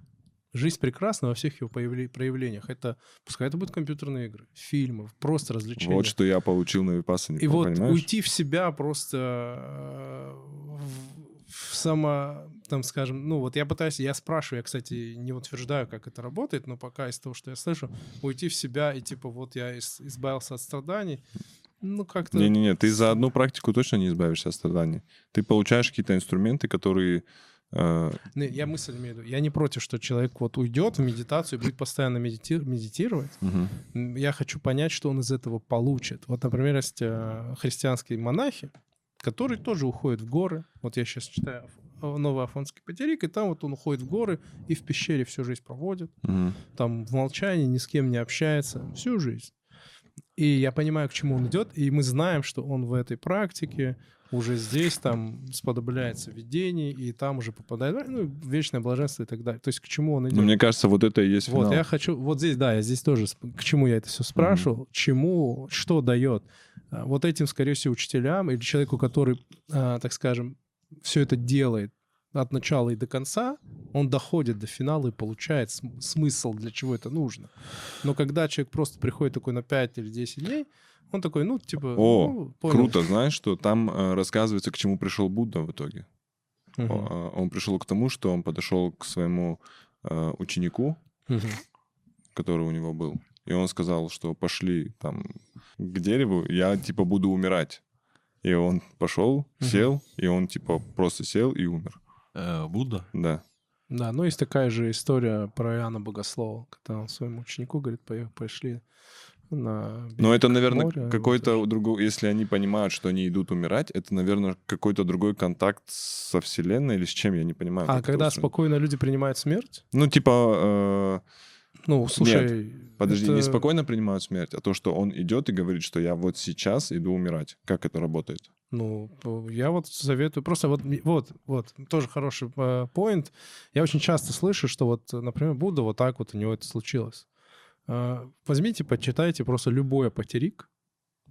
Жизнь прекрасна во всех ее проявлениях. Это, пускай это будут компьютерные игры, фильмы, просто развлечения. Вот что я получил на Випассане, И вот понимаешь? уйти в себя просто э, в само, там, скажем, ну вот я пытаюсь, я спрашиваю, я, кстати, не утверждаю, как это работает, но пока из того, что я слышу, уйти в себя и типа вот я из- избавился от страданий, ну как-то... Не-не-не, ты за одну практику точно не избавишься от страданий. Ты получаешь какие-то инструменты, которые... э, Не, Я мысль имею в виду. Я не против, что человек вот уйдет в медитацию и будет постоянно медити- медитировать. М, Я хочу понять, что он из этого получит. Вот, например, есть э, христианские монахи, которые тоже уходят в горы. Вот я сейчас читаю Новый Афонский Патерик, и там вот он уходит в горы и в пещере всю жизнь проводит. Мгм. Там в молчании ни с кем не общается всю жизнь. И я понимаю, к чему он идет, и мы знаем, что он в этой практике уже здесь там сподобляется видений, и там уже попадает ну, вечное блаженство и так далее. То есть к чему он идет? Но мне кажется, вот это и есть Вот, финал. я хочу, вот здесь, да, я здесь тоже, к чему я это все спрашивал, чему, что дает а, вот этим, скорее всего, учителям или человеку, который, а, так скажем, все это делает от начала и до конца, он доходит до финала и получает см- смысл, для чего это нужно. Но когда человек просто приходит такой на 5 или 10 дней, он такой, ну, типа, О, ну, понял. Круто, знаешь, что там э, рассказывается, к чему пришел Будда в итоге. Мгм. О, э, Он пришел к тому, что он подошел к своему э, ученику, Мгм. который у него был, и он сказал, что пошли там к дереву, я типа буду умирать. И он пошел, Мгм. сел, и он типа просто сел и умер. Э, Будда? Да. Да, ну есть такая же история про Иоанна Богослова, когда он своему ученику говорит, «Поехали, пошли на Но это, наверное, моря». какой-то Вот. другой, если они понимают, что они идут умирать, это, наверное, какой-то другой контакт со Вселенной или с чем, я не понимаю. А когда устроено. спокойно люди принимают смерть? Ну, типа, э, Ну, слушай... подожди, это- не спокойно принимают смерть, а то, что он идет и говорит, что я вот сейчас иду умирать. Как это работает? Ну, я вот советую, просто вот, вот, вот, тоже хороший поинт. Я очень часто слышу, что вот, например, Будда вот так вот у него это случилось. А, Возьмите, почитайте просто любой апотерик.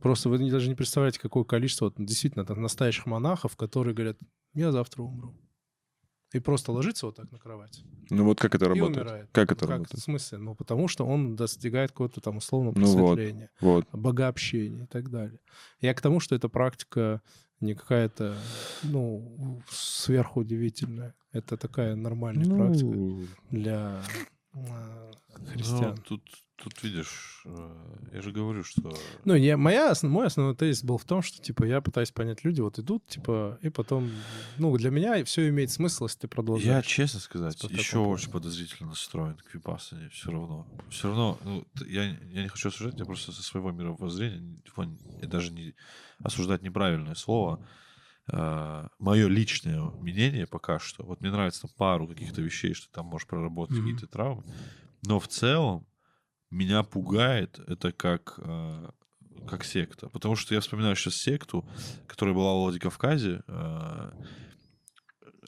Просто вы даже не представляете, какое количество вот, действительно там, настоящих монахов, которые говорят, я завтра умру. И просто ложится вот так на кровать. Ну, вот как это и работает? умирает. Как это Как, в работает? смысле? Ну, потому что он достигает какого-то там условного Ну вот. просветления. Вот. богообщения и так далее. Я к тому, что эта практика не какая-то, ну, сверхудивительная. Это такая нормальная практика Ну, для а, Ну, христиан. тут, тут видишь, э, я же говорю, что... Ну, я, моя, мой основной тезис был в том, что, типа, я пытаюсь понять, люди вот идут, типа, и потом... Ну, для меня все имеет смысл, если ты Я, продолжаешь. честно сказать, по еще очень подозрительно настроен к випассане. Все равно. Все равно, ну, я, я не хочу осуждать, я просто со своего мировоззрения, типа, я даже не осуждать неправильное слово. Мое личное мнение пока что. Вот мне нравится там пару каких-то вещей, что там можешь проработать Мгм. какие-то травмы. Но в целом меня пугает это как, э, как секта. Потому что я вспоминаю сейчас секту, которая была в Владикавказе. э,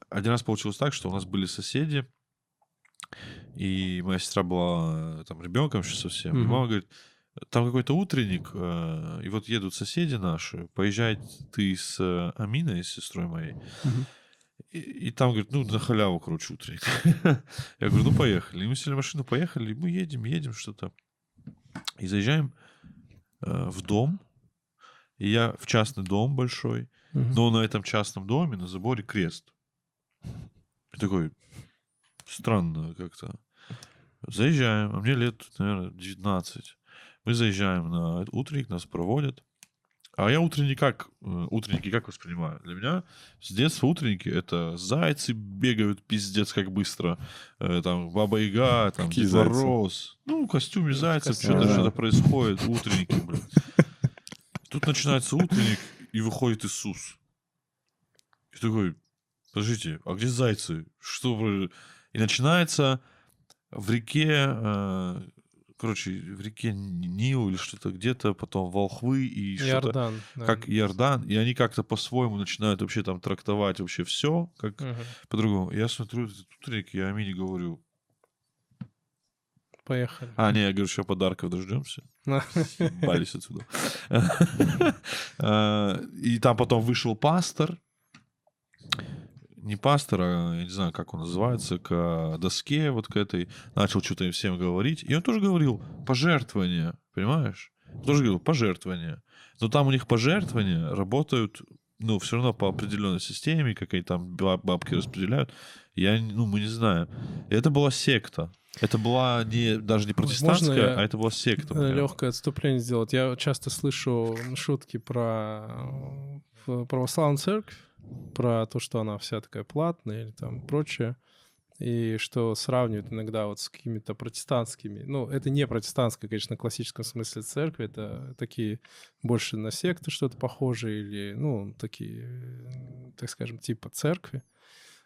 один раз получилось так, что у нас были соседи, и моя сестра была э, там ребенком еще совсем. И Мгм. мама говорит, там какой-то утренник, э, и вот едут соседи наши, поезжай ты с э, Аминой, с сестрой моей, и, и там, говорит, ну, на халяву, короче, утренник. [laughs] Я говорю, ну, поехали. И мы сели в машину, поехали, и мы едем, едем что-то. И заезжаем э, в дом, и я в частный дом большой, но на этом частном доме на заборе крест. И такой, странно как-то. Заезжаем, а мне лет, наверное, 19. Мы заезжаем на утренник, нас проводят. А я утренники как, э, утренники как воспринимаю? Для меня с детства утренники — это зайцы бегают пиздец как быстро. Э, Там Баба Яга, там Какие Дед? Мороз. Ну, в костюме зайцев, что-то что-то происходит. Утренники, блин. Тут начинается утренник, и выходит Иисус. И такой, подождите, а где зайцы? Что? И начинается в реке, э, короче, в реке Нил или что-то где-то, потом волхвы и что-то да. как Иордан, и они как-то по-своему начинают вообще там трактовать вообще все, как Мгм. по-другому. Я смотрю этот утренник, я Амине говорю, Поехали. а, не, я говорю, сейчас подарков дождемся. Бались [laughs] отсюда. [laughs] А, И там потом вышел пастор. Не пастор, а я не знаю, как он называется, к доске вот к этой. Начал что-то им всем говорить. И он тоже говорил пожертвования, понимаешь? Он тоже говорил пожертвования. Но там у них пожертвования работают, ну, все равно по определенной системе, как они там ба- бабки распределяют. Я, ну, мы не знаем. Это была секта. Это была не, даже не протестантская, я, а это была секта. прям. Легкое отступление сделать. Я часто слышу шутки про э, православную церковь, про то, что она вся такая платная или там прочее, и что сравнивают иногда вот с какими-то протестантскими. Ну, это не протестантская, конечно, в классическом смысле церкви, это такие больше на секты что-то похожие или, ну, такие, так скажем, типа церкви.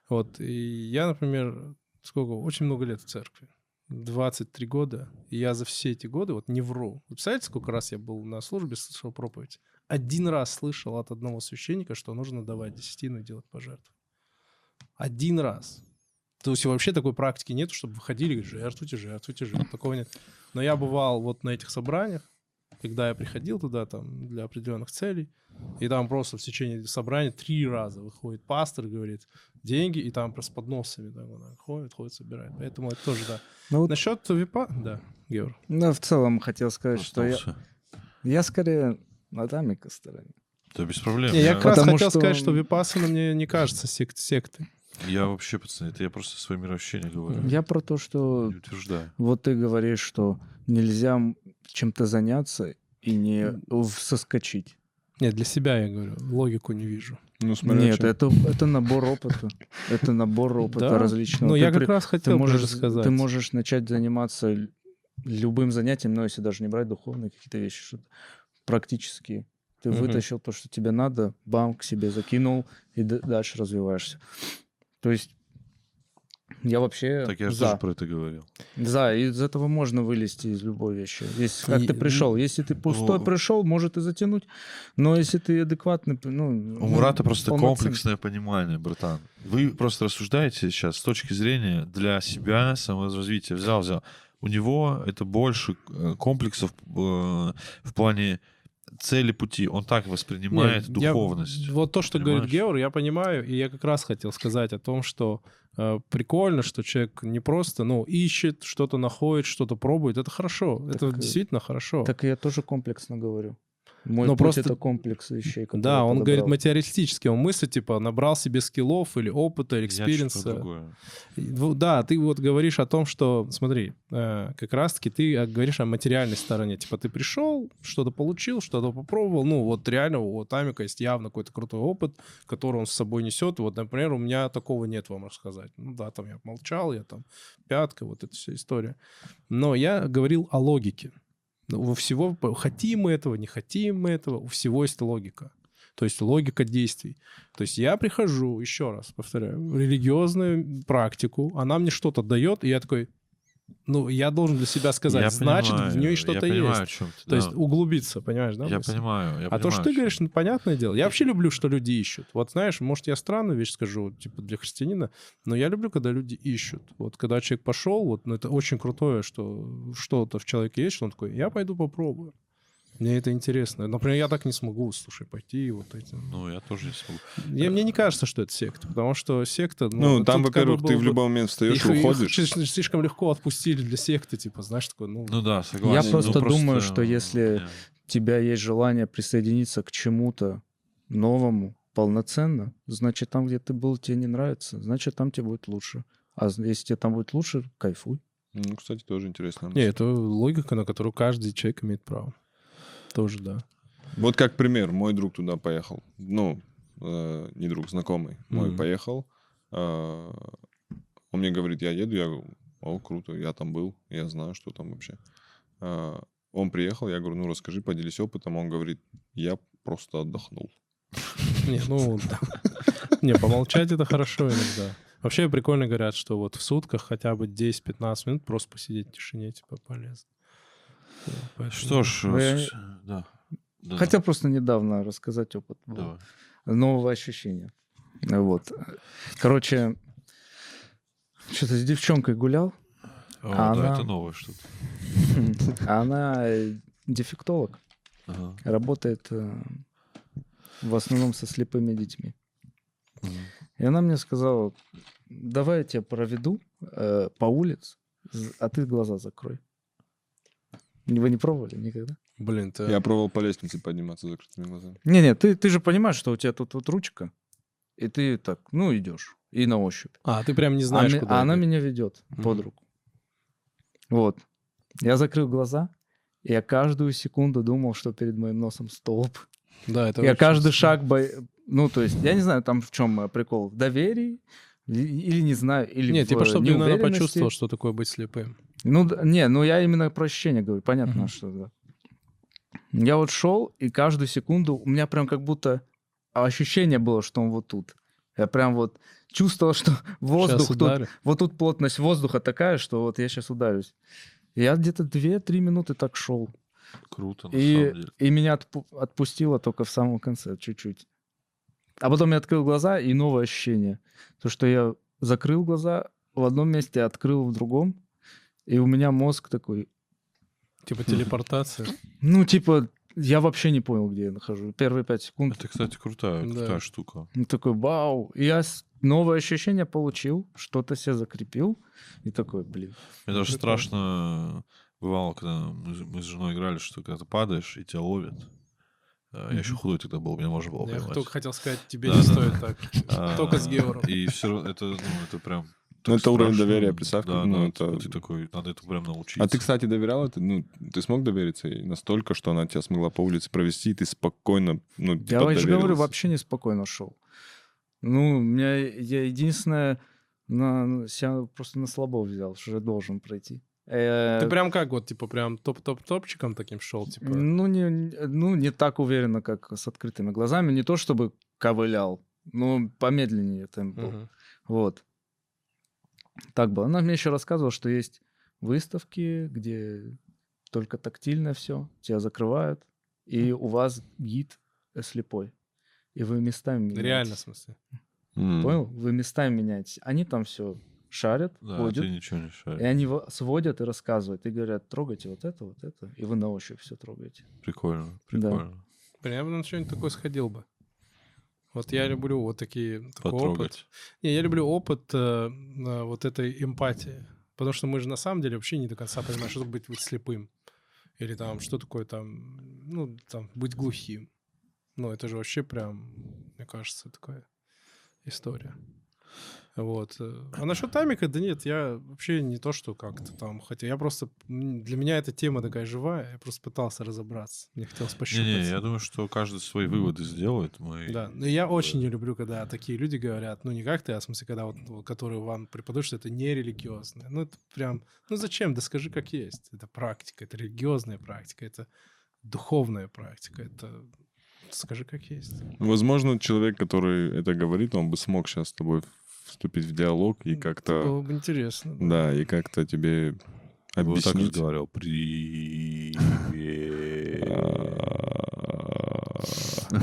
Вот, и я, например, сколько, очень много лет в церкви. 23 года, и я за все эти годы, вот не вру. Вы представляете, сколько раз я был на службе, слышал проповедь? Один раз слышал от одного священника, что нужно давать десятину и делать пожертву. Один раз. То есть вообще такой практики нет, чтобы выходили и говорили, жертвуйте, жертвуйте, жертвуйте. Такого нет. Но я бывал вот на этих собраниях, когда я приходил туда там для определенных целей, и там просто в течение собрания три раза выходит пастор, говорит деньги, и там просто с подносами так, вот так ходит, ходит, собирает. Поэтому это тоже, да. Ну, вот, Насчет ВИПа, да, Геор. ну, в целом хотел сказать, что я, я скорее на Тамика стороне. Да без проблем. Не, я я, как раз хотел что- сказать, что Випассана мне не кажется сект, сектой. я вообще, пацаны, это я просто свое мироощущение говорю. Я про то, что Не утверждаю. вот ты говоришь, что нельзя чем-то заняться и не соскочить. Нет, для себя я говорю, логику не вижу. Ну, смотря Нет, это, это набор опыта. Это набор [laughs] опыта Да. различного. Ну, Ты я при- как раз ты хотел можешь, даже сказать. ты можешь начать заниматься любым занятием, но если даже не брать духовные какие-то вещи, что практически ты Мгм. вытащил то, что тебе надо, бам, к себе закинул и дальше развиваешься. То есть я вообще Так я же за. тоже про это говорил. За, из этого можно вылезти из любой вещи. Если как И- ты пришел, если ты пустой Ну, пришел, может и затянуть, но если ты адекватный, ну... У Мурата просто полноценный. комплексное понимание, братан. Вы просто рассуждаете сейчас с точки зрения для себя, саморазвития. Взял, взял. У него это больше э, комплексов э, в плане цели пути. Он так воспринимает Нет, я- духовность. вот то, что говорит понимаешь? Геор, я понимаю, и я как раз хотел сказать о том, что э, прикольно, что человек не просто, ну, ищет, что-то находит, что-то пробует. Это хорошо. это Так, э, действительно хорошо. Так я тоже комплексно говорю. Мой Но путь просто- это комплекс вещей, Да, он говорит подобрал. материалистически, он мыслит, типа, набрал себе скиллов или опыта, или experience а. ну, Да, ты вот говоришь о том, что, смотри, э, как раз-таки ты э, говоришь о материальной стороне. Типа ты пришел, что-то получил, что-то попробовал. Ну, вот реально у Тамика есть явно какой-то крутой опыт, который он с собой несет. Вот, например, у меня такого нет вам рассказать. Ну да, там я молчал, я там пятка, вот эта вся история. Но я говорил о логике. Ну, У всего, хотим мы этого, не хотим мы этого, у всего есть логика. То есть логика действий. То есть я прихожу, еще раз повторяю, в религиозную практику, она мне что-то дает, и я такой, ну, я должен для себя сказать, Я значит, понимаю, в ней я что-то понимаю, есть. о чем ты, То есть да. углубиться, понимаешь, да? Я мысль? понимаю. я а то, что понимаю, ты говоришь, ну, понятное дело. Я вообще люблю, что люди ищут. Вот знаешь, может, я странную вещь скажу, типа, для христианина, но я люблю, когда люди ищут. Вот когда человек пошел, вот, ну, это очень крутое, что что-то в человеке есть, что он такой, я пойду попробую. Мне это интересно. Например, я так не смогу, слушай, пойти и вот этим. Ну, я тоже не смогу. Я, мне не кажется, что это секта, потому что секта... Ну, там, как бы во-первых, ты в любой момент встаешь их- и их уходишь. слишком- слишком легко отпустили для секты, типа, знаешь, такой, ну... Ну да, согласен. Я просто Ну, думаю, что если- не. У тебя есть желание присоединиться к чему-то новому полноценно, значит, там, где ты был, тебе не нравится, значит, там тебе будет лучше. А если тебе там будет лучше, кайфуй. Ну, кстати, тоже интересно. Не, это логика, на которую каждый человек имеет право. Тоже, да. Вот как пример, мой друг туда поехал. Ну, э, не друг, знакомый мой Мгм. поехал. Э, он мне говорит, я еду, я говорю, о, круто, я там был, я знаю, что там вообще. Э, он приехал, я говорю, ну расскажи, поделись опытом. Он говорит, я просто отдохнул. Не, ну. [laughs] Не, помолчать это хорошо иногда. Вообще прикольно говорят, что вот в сутках хотя бы 10-15 минут просто посидеть в тишине, типа, полезно. Поэтому- Что ж, Вы- да. Да, Хотел просто недавно рассказать опыт давай. нового ощущения. Вот. Короче, что-то с девчонкой гулял, О, А да, она- это новое что-то. [laughs] она дефектолог, Ага. работает э, в основном со слепыми детьми. Мгм. И она мне сказала, давай я тебя проведу э, по улице, а ты глаза закрой. Вы не пробовали никогда? Блин, ты... Я пробовал по лестнице подниматься с закрытыми глазами. Не-не, ты, ты же понимаешь, что у тебя тут вот ручка, и ты так, ну, идешь, и на ощупь. А, ты прям не А, знаешь, ме- куда а она идти. меня ведет под Мгм. руку. Вот. Я закрыл глаза, и я каждую секунду думал, что перед моим носом столб. Да, это я каждый шаг... бо- Ну, то есть, я не знаю, там в чем прикол. В доверии или не знаю, или Не, в типа, чтобы ты, наверное, почувствовал, что такое быть слепым. Ну, не, ну я именно про ощущение говорю, понятно, Мгм. что да. Я вот шел, и каждую секунду у меня прям как будто ощущение было, что он вот тут. Я прям вот чувствовал, [laughs] что воздух тут, вот тут плотность воздуха такая, что вот я сейчас ударюсь. Я где-то 2-3 минуты так шел. Круто, на И, самом деле. и меня отпу- отпустило только в самом конце, чуть-чуть. А потом я открыл глаза, и новое ощущение. То, что я закрыл глаза в одном месте, открыл в другом, и у меня мозг такой, Типа телепортация. ну, типа, я вообще не понял, где я нахожусь. Первые пять секунд. Это, кстати, крутая, Да. крутая штука. Ну, такой, вау. И я новое ощущение получил, что-то себе закрепил. И такой, блин. Мне даже страшно бывало, когда мы, с- мы с женой играли, что когда ты падаешь, и тебя ловят. А, Я еще худой тогда был, меня можно было Я поймать. только хотел сказать, тебе Да, не да, стоит да. так. А, Только с Геором. И все равно, это, ну, это прям... Ну, это уровень доверия, представь, Да, ну, да, это- ты такой, надо это прям научиться. А ты, кстати, доверял это? Ну, ты смог довериться ей настолько, что она тебя смогла по улице провести, и ты спокойно, ну, Я типа, же говорю, вообще неспокойно шел. Ну, у меня я единственное на, на- себя просто на слабо взял, что я должен пройти. Э, Ты прям как вот, типа, прям топ-топ-топчиком таким шел, типа. Ну не, ну, не так уверенно, как с открытыми глазами. Не то чтобы ковылял, но помедленнее темп был. Мгм. Вот. Так было. Она мне еще рассказывала, что есть выставки, где только тактильно все, тебя закрывают, и у вас гид слепой. И вы местами меняетесь. Реально, в смысле. Понял? Вы местами меняетесь. Они там все шарят, Да, ходят, ты ничего не и шаришь. они во- сводят и рассказывают. И говорят, трогайте вот это, вот это. И вы на ощупь все трогаете. Прикольно, Да. прикольно. Блин, я бы на что-нибудь такое сходил бы. Вот я люблю вот такие такой опыт. Не, я люблю опыт э, вот этой эмпатии. Потому что мы же на самом деле вообще не до конца понимаем, что такое быть вот слепым. Или там, что такое там, ну, там, быть глухим. Ну, это же вообще прям, мне кажется, такая история. Вот. А насчет таймика, да нет, я вообще не то, что как-то там, хотя я просто, для меня эта тема такая живая, я просто пытался разобраться, мне хотелось пощупать. Не-не, я думаю, что каждый свои выводы сделает. Мы... Да, но я очень не люблю, когда такие люди говорят, ну не как ты, а в смысле, когда вот, вот, которые вам преподают, что это не религиозное. Ну это прям, ну зачем, да скажи как есть. Это практика, это религиозная практика, это духовная практика, это скажи как есть. Возможно, человек, который это говорит, он бы смог сейчас с тобой вступить в диалог и Это как-то... Было бы интересно. Да, и как-то тебе Вот так объяснить. разговаривал. Привет. [laughs]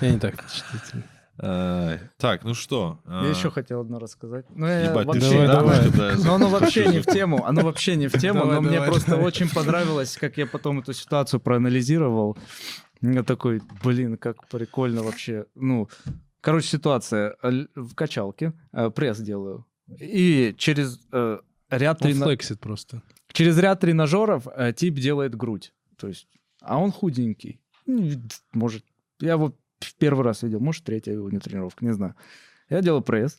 Я не так впечатлительный. Ай, Так, ну что? Я а, еще хотел одно рассказать. Ну, я Ебать, вообще- Давай, давай. я Но оно вообще не в тему, оно вообще не в [laughs] тему, Давай, но мне давай, просто давай. очень понравилось, как я потом эту ситуацию проанализировал. Я такой, блин, как прикольно вообще. Ну, короче, ситуация. Л- В качалке э, пресс делаю. И через э, ряд, Он трена- флексит просто. через ряд тренажеров э, тип делает грудь. То есть, а он худенький. Ну, Может, я его в первый раз видел, может, третья его не тренировка, не знаю. Я делаю пресс,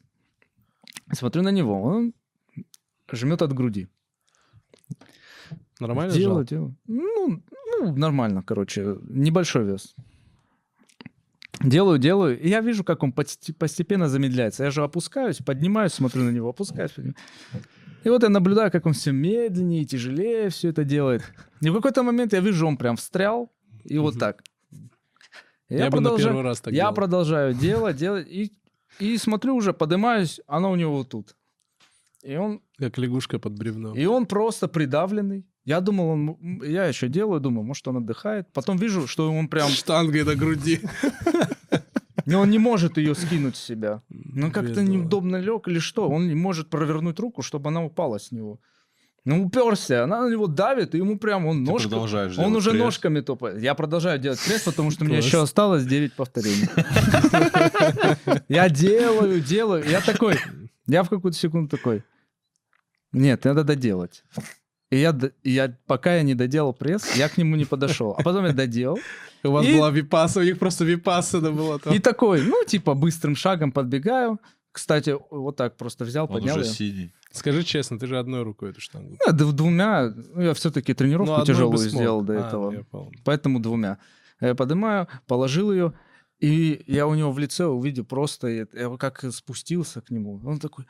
смотрю на него, он жмет от груди. Нормально жал? делаю. Ну, ну, нормально, короче, небольшой вес. Делаю, делаю, и я вижу, как он посте- постепенно замедляется. Я же опускаюсь, поднимаюсь, смотрю на него, опускаюсь. поднимаюсь. И вот я наблюдаю, как он все медленнее и тяжелее все это делает. И в какой-то момент я вижу, он прям встрял, и вот Мгм. так. И Я, бы на первый раз так я делал. продолжаю делать, делать, и, и смотрю уже, поднимаюсь, она у него вот тут. И он, Как лягушка под бревном. и он просто придавленный. Я думал, он, я еще делаю, думаю, может, он отдыхает. Потом вижу, что он прям, Штангой на груди. ну, он не может ее скинуть с себя. Ну, как-то неудобно лег или что. Он не может провернуть руку, чтобы она упала с него. Ну, уперся, она на него давит, и ему прям, он Ты ножка... продолжаешь Он уже пресс. ножками топает. Я продолжаю делать пресс, потому что у меня Класс. еще осталось 9 повторений. Я делаю, делаю. Я такой, я в какую-то секунду такой, нет, надо доделать. И я, я, пока я не доделал пресс, я к нему не подошел. А потом я доделал. У вас И- была випаса, у них просто випасана была там. И такой, ну, типа, быстрым шагом подбегаю. Кстати, вот так просто взял, Он поднял уже ее. синий. Скажи честно, ты же одной рукой эту штангу. Ну, д- двумя, ну, я все-таки тренировку одной тяжелую сделал до А, этого. Поэтому двумя. Я поднимаю, положил ее, и я у него в лице увидел просто, я я как спустился к нему. Он такой,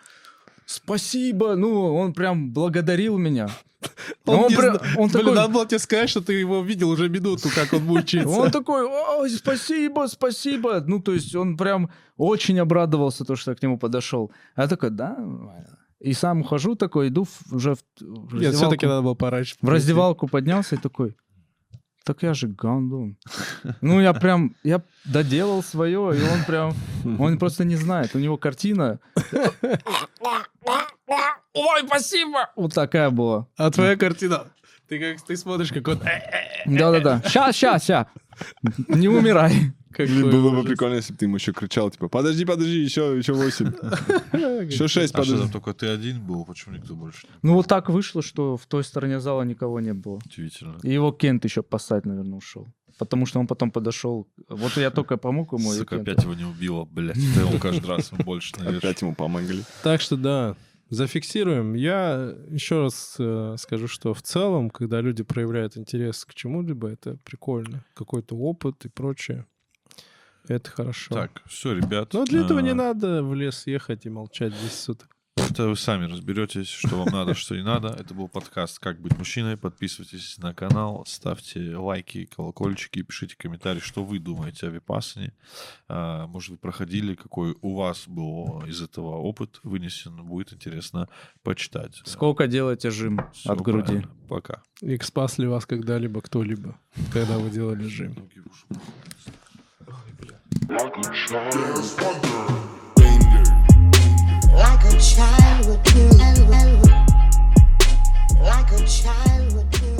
спасибо, ну, он прям благодарил меня. [laughs] Он, Он не прям- он Блин, такой- надо было тебе сказать, что ты его видел уже минуту, как он мучается. Он такой, «Ой, спасибо, спасибо. Ну, то есть он прям очень обрадовался, то, что я к нему подошел. А я такой, да, нормально». И сам ухожу такой, иду уже в, в Нет, раздевалку. все-таки надо было пораньше. В раздевалку поднялся и такой, так я же гандон. Ну, я прям, я доделал свое, и он прям, он просто не знает. У него картина. [laughs] Ой, спасибо! Вот такая была. А твоя картина? Ты как ты смотришь, как он... Да-да-да. Ща, ща, ща. Не умирай. Блин, Какой было бы прикольно, если бы ты ему еще кричал, типа, подожди, подожди, еще, еще восемь. [laughs] Еще шесть, А что подожди. только ты один был? Почему никто больше? Ну, вот так вышло, что в той стороне зала никого не было. Удивительно. И его Кент еще поссать, наверное, ушел. Потому что он потом подошел. Вот я только помог ему. Сука, опять его не убило, блядь. Да ему каждый раз больше навешивает. Опять ему помогли. Так что да, зафиксируем. Я еще раз э, скажу, что в целом, когда люди проявляют интерес к чему-либо, это прикольно. Какой-то опыт и прочее. Это хорошо. Так, все, ребят. Но для этого не а, надо в лес ехать и молчать 10 суток. Это вы сами разберетесь, что вам надо, что не надо. Это был подкаст «Как быть мужчиной». Подписывайтесь на канал, ставьте лайки, колокольчики, пишите комментарии, что вы думаете о Випассане. А, Может, вы проходили, какой у вас был из этого опыт вынесен. Будет интересно почитать. Сколько делаете жим Всё от груди? правильно. Пока. И спас ли вас когда-либо кто-либо, когда вы делали жим? Like a child. Like a child would do. Like a child would do.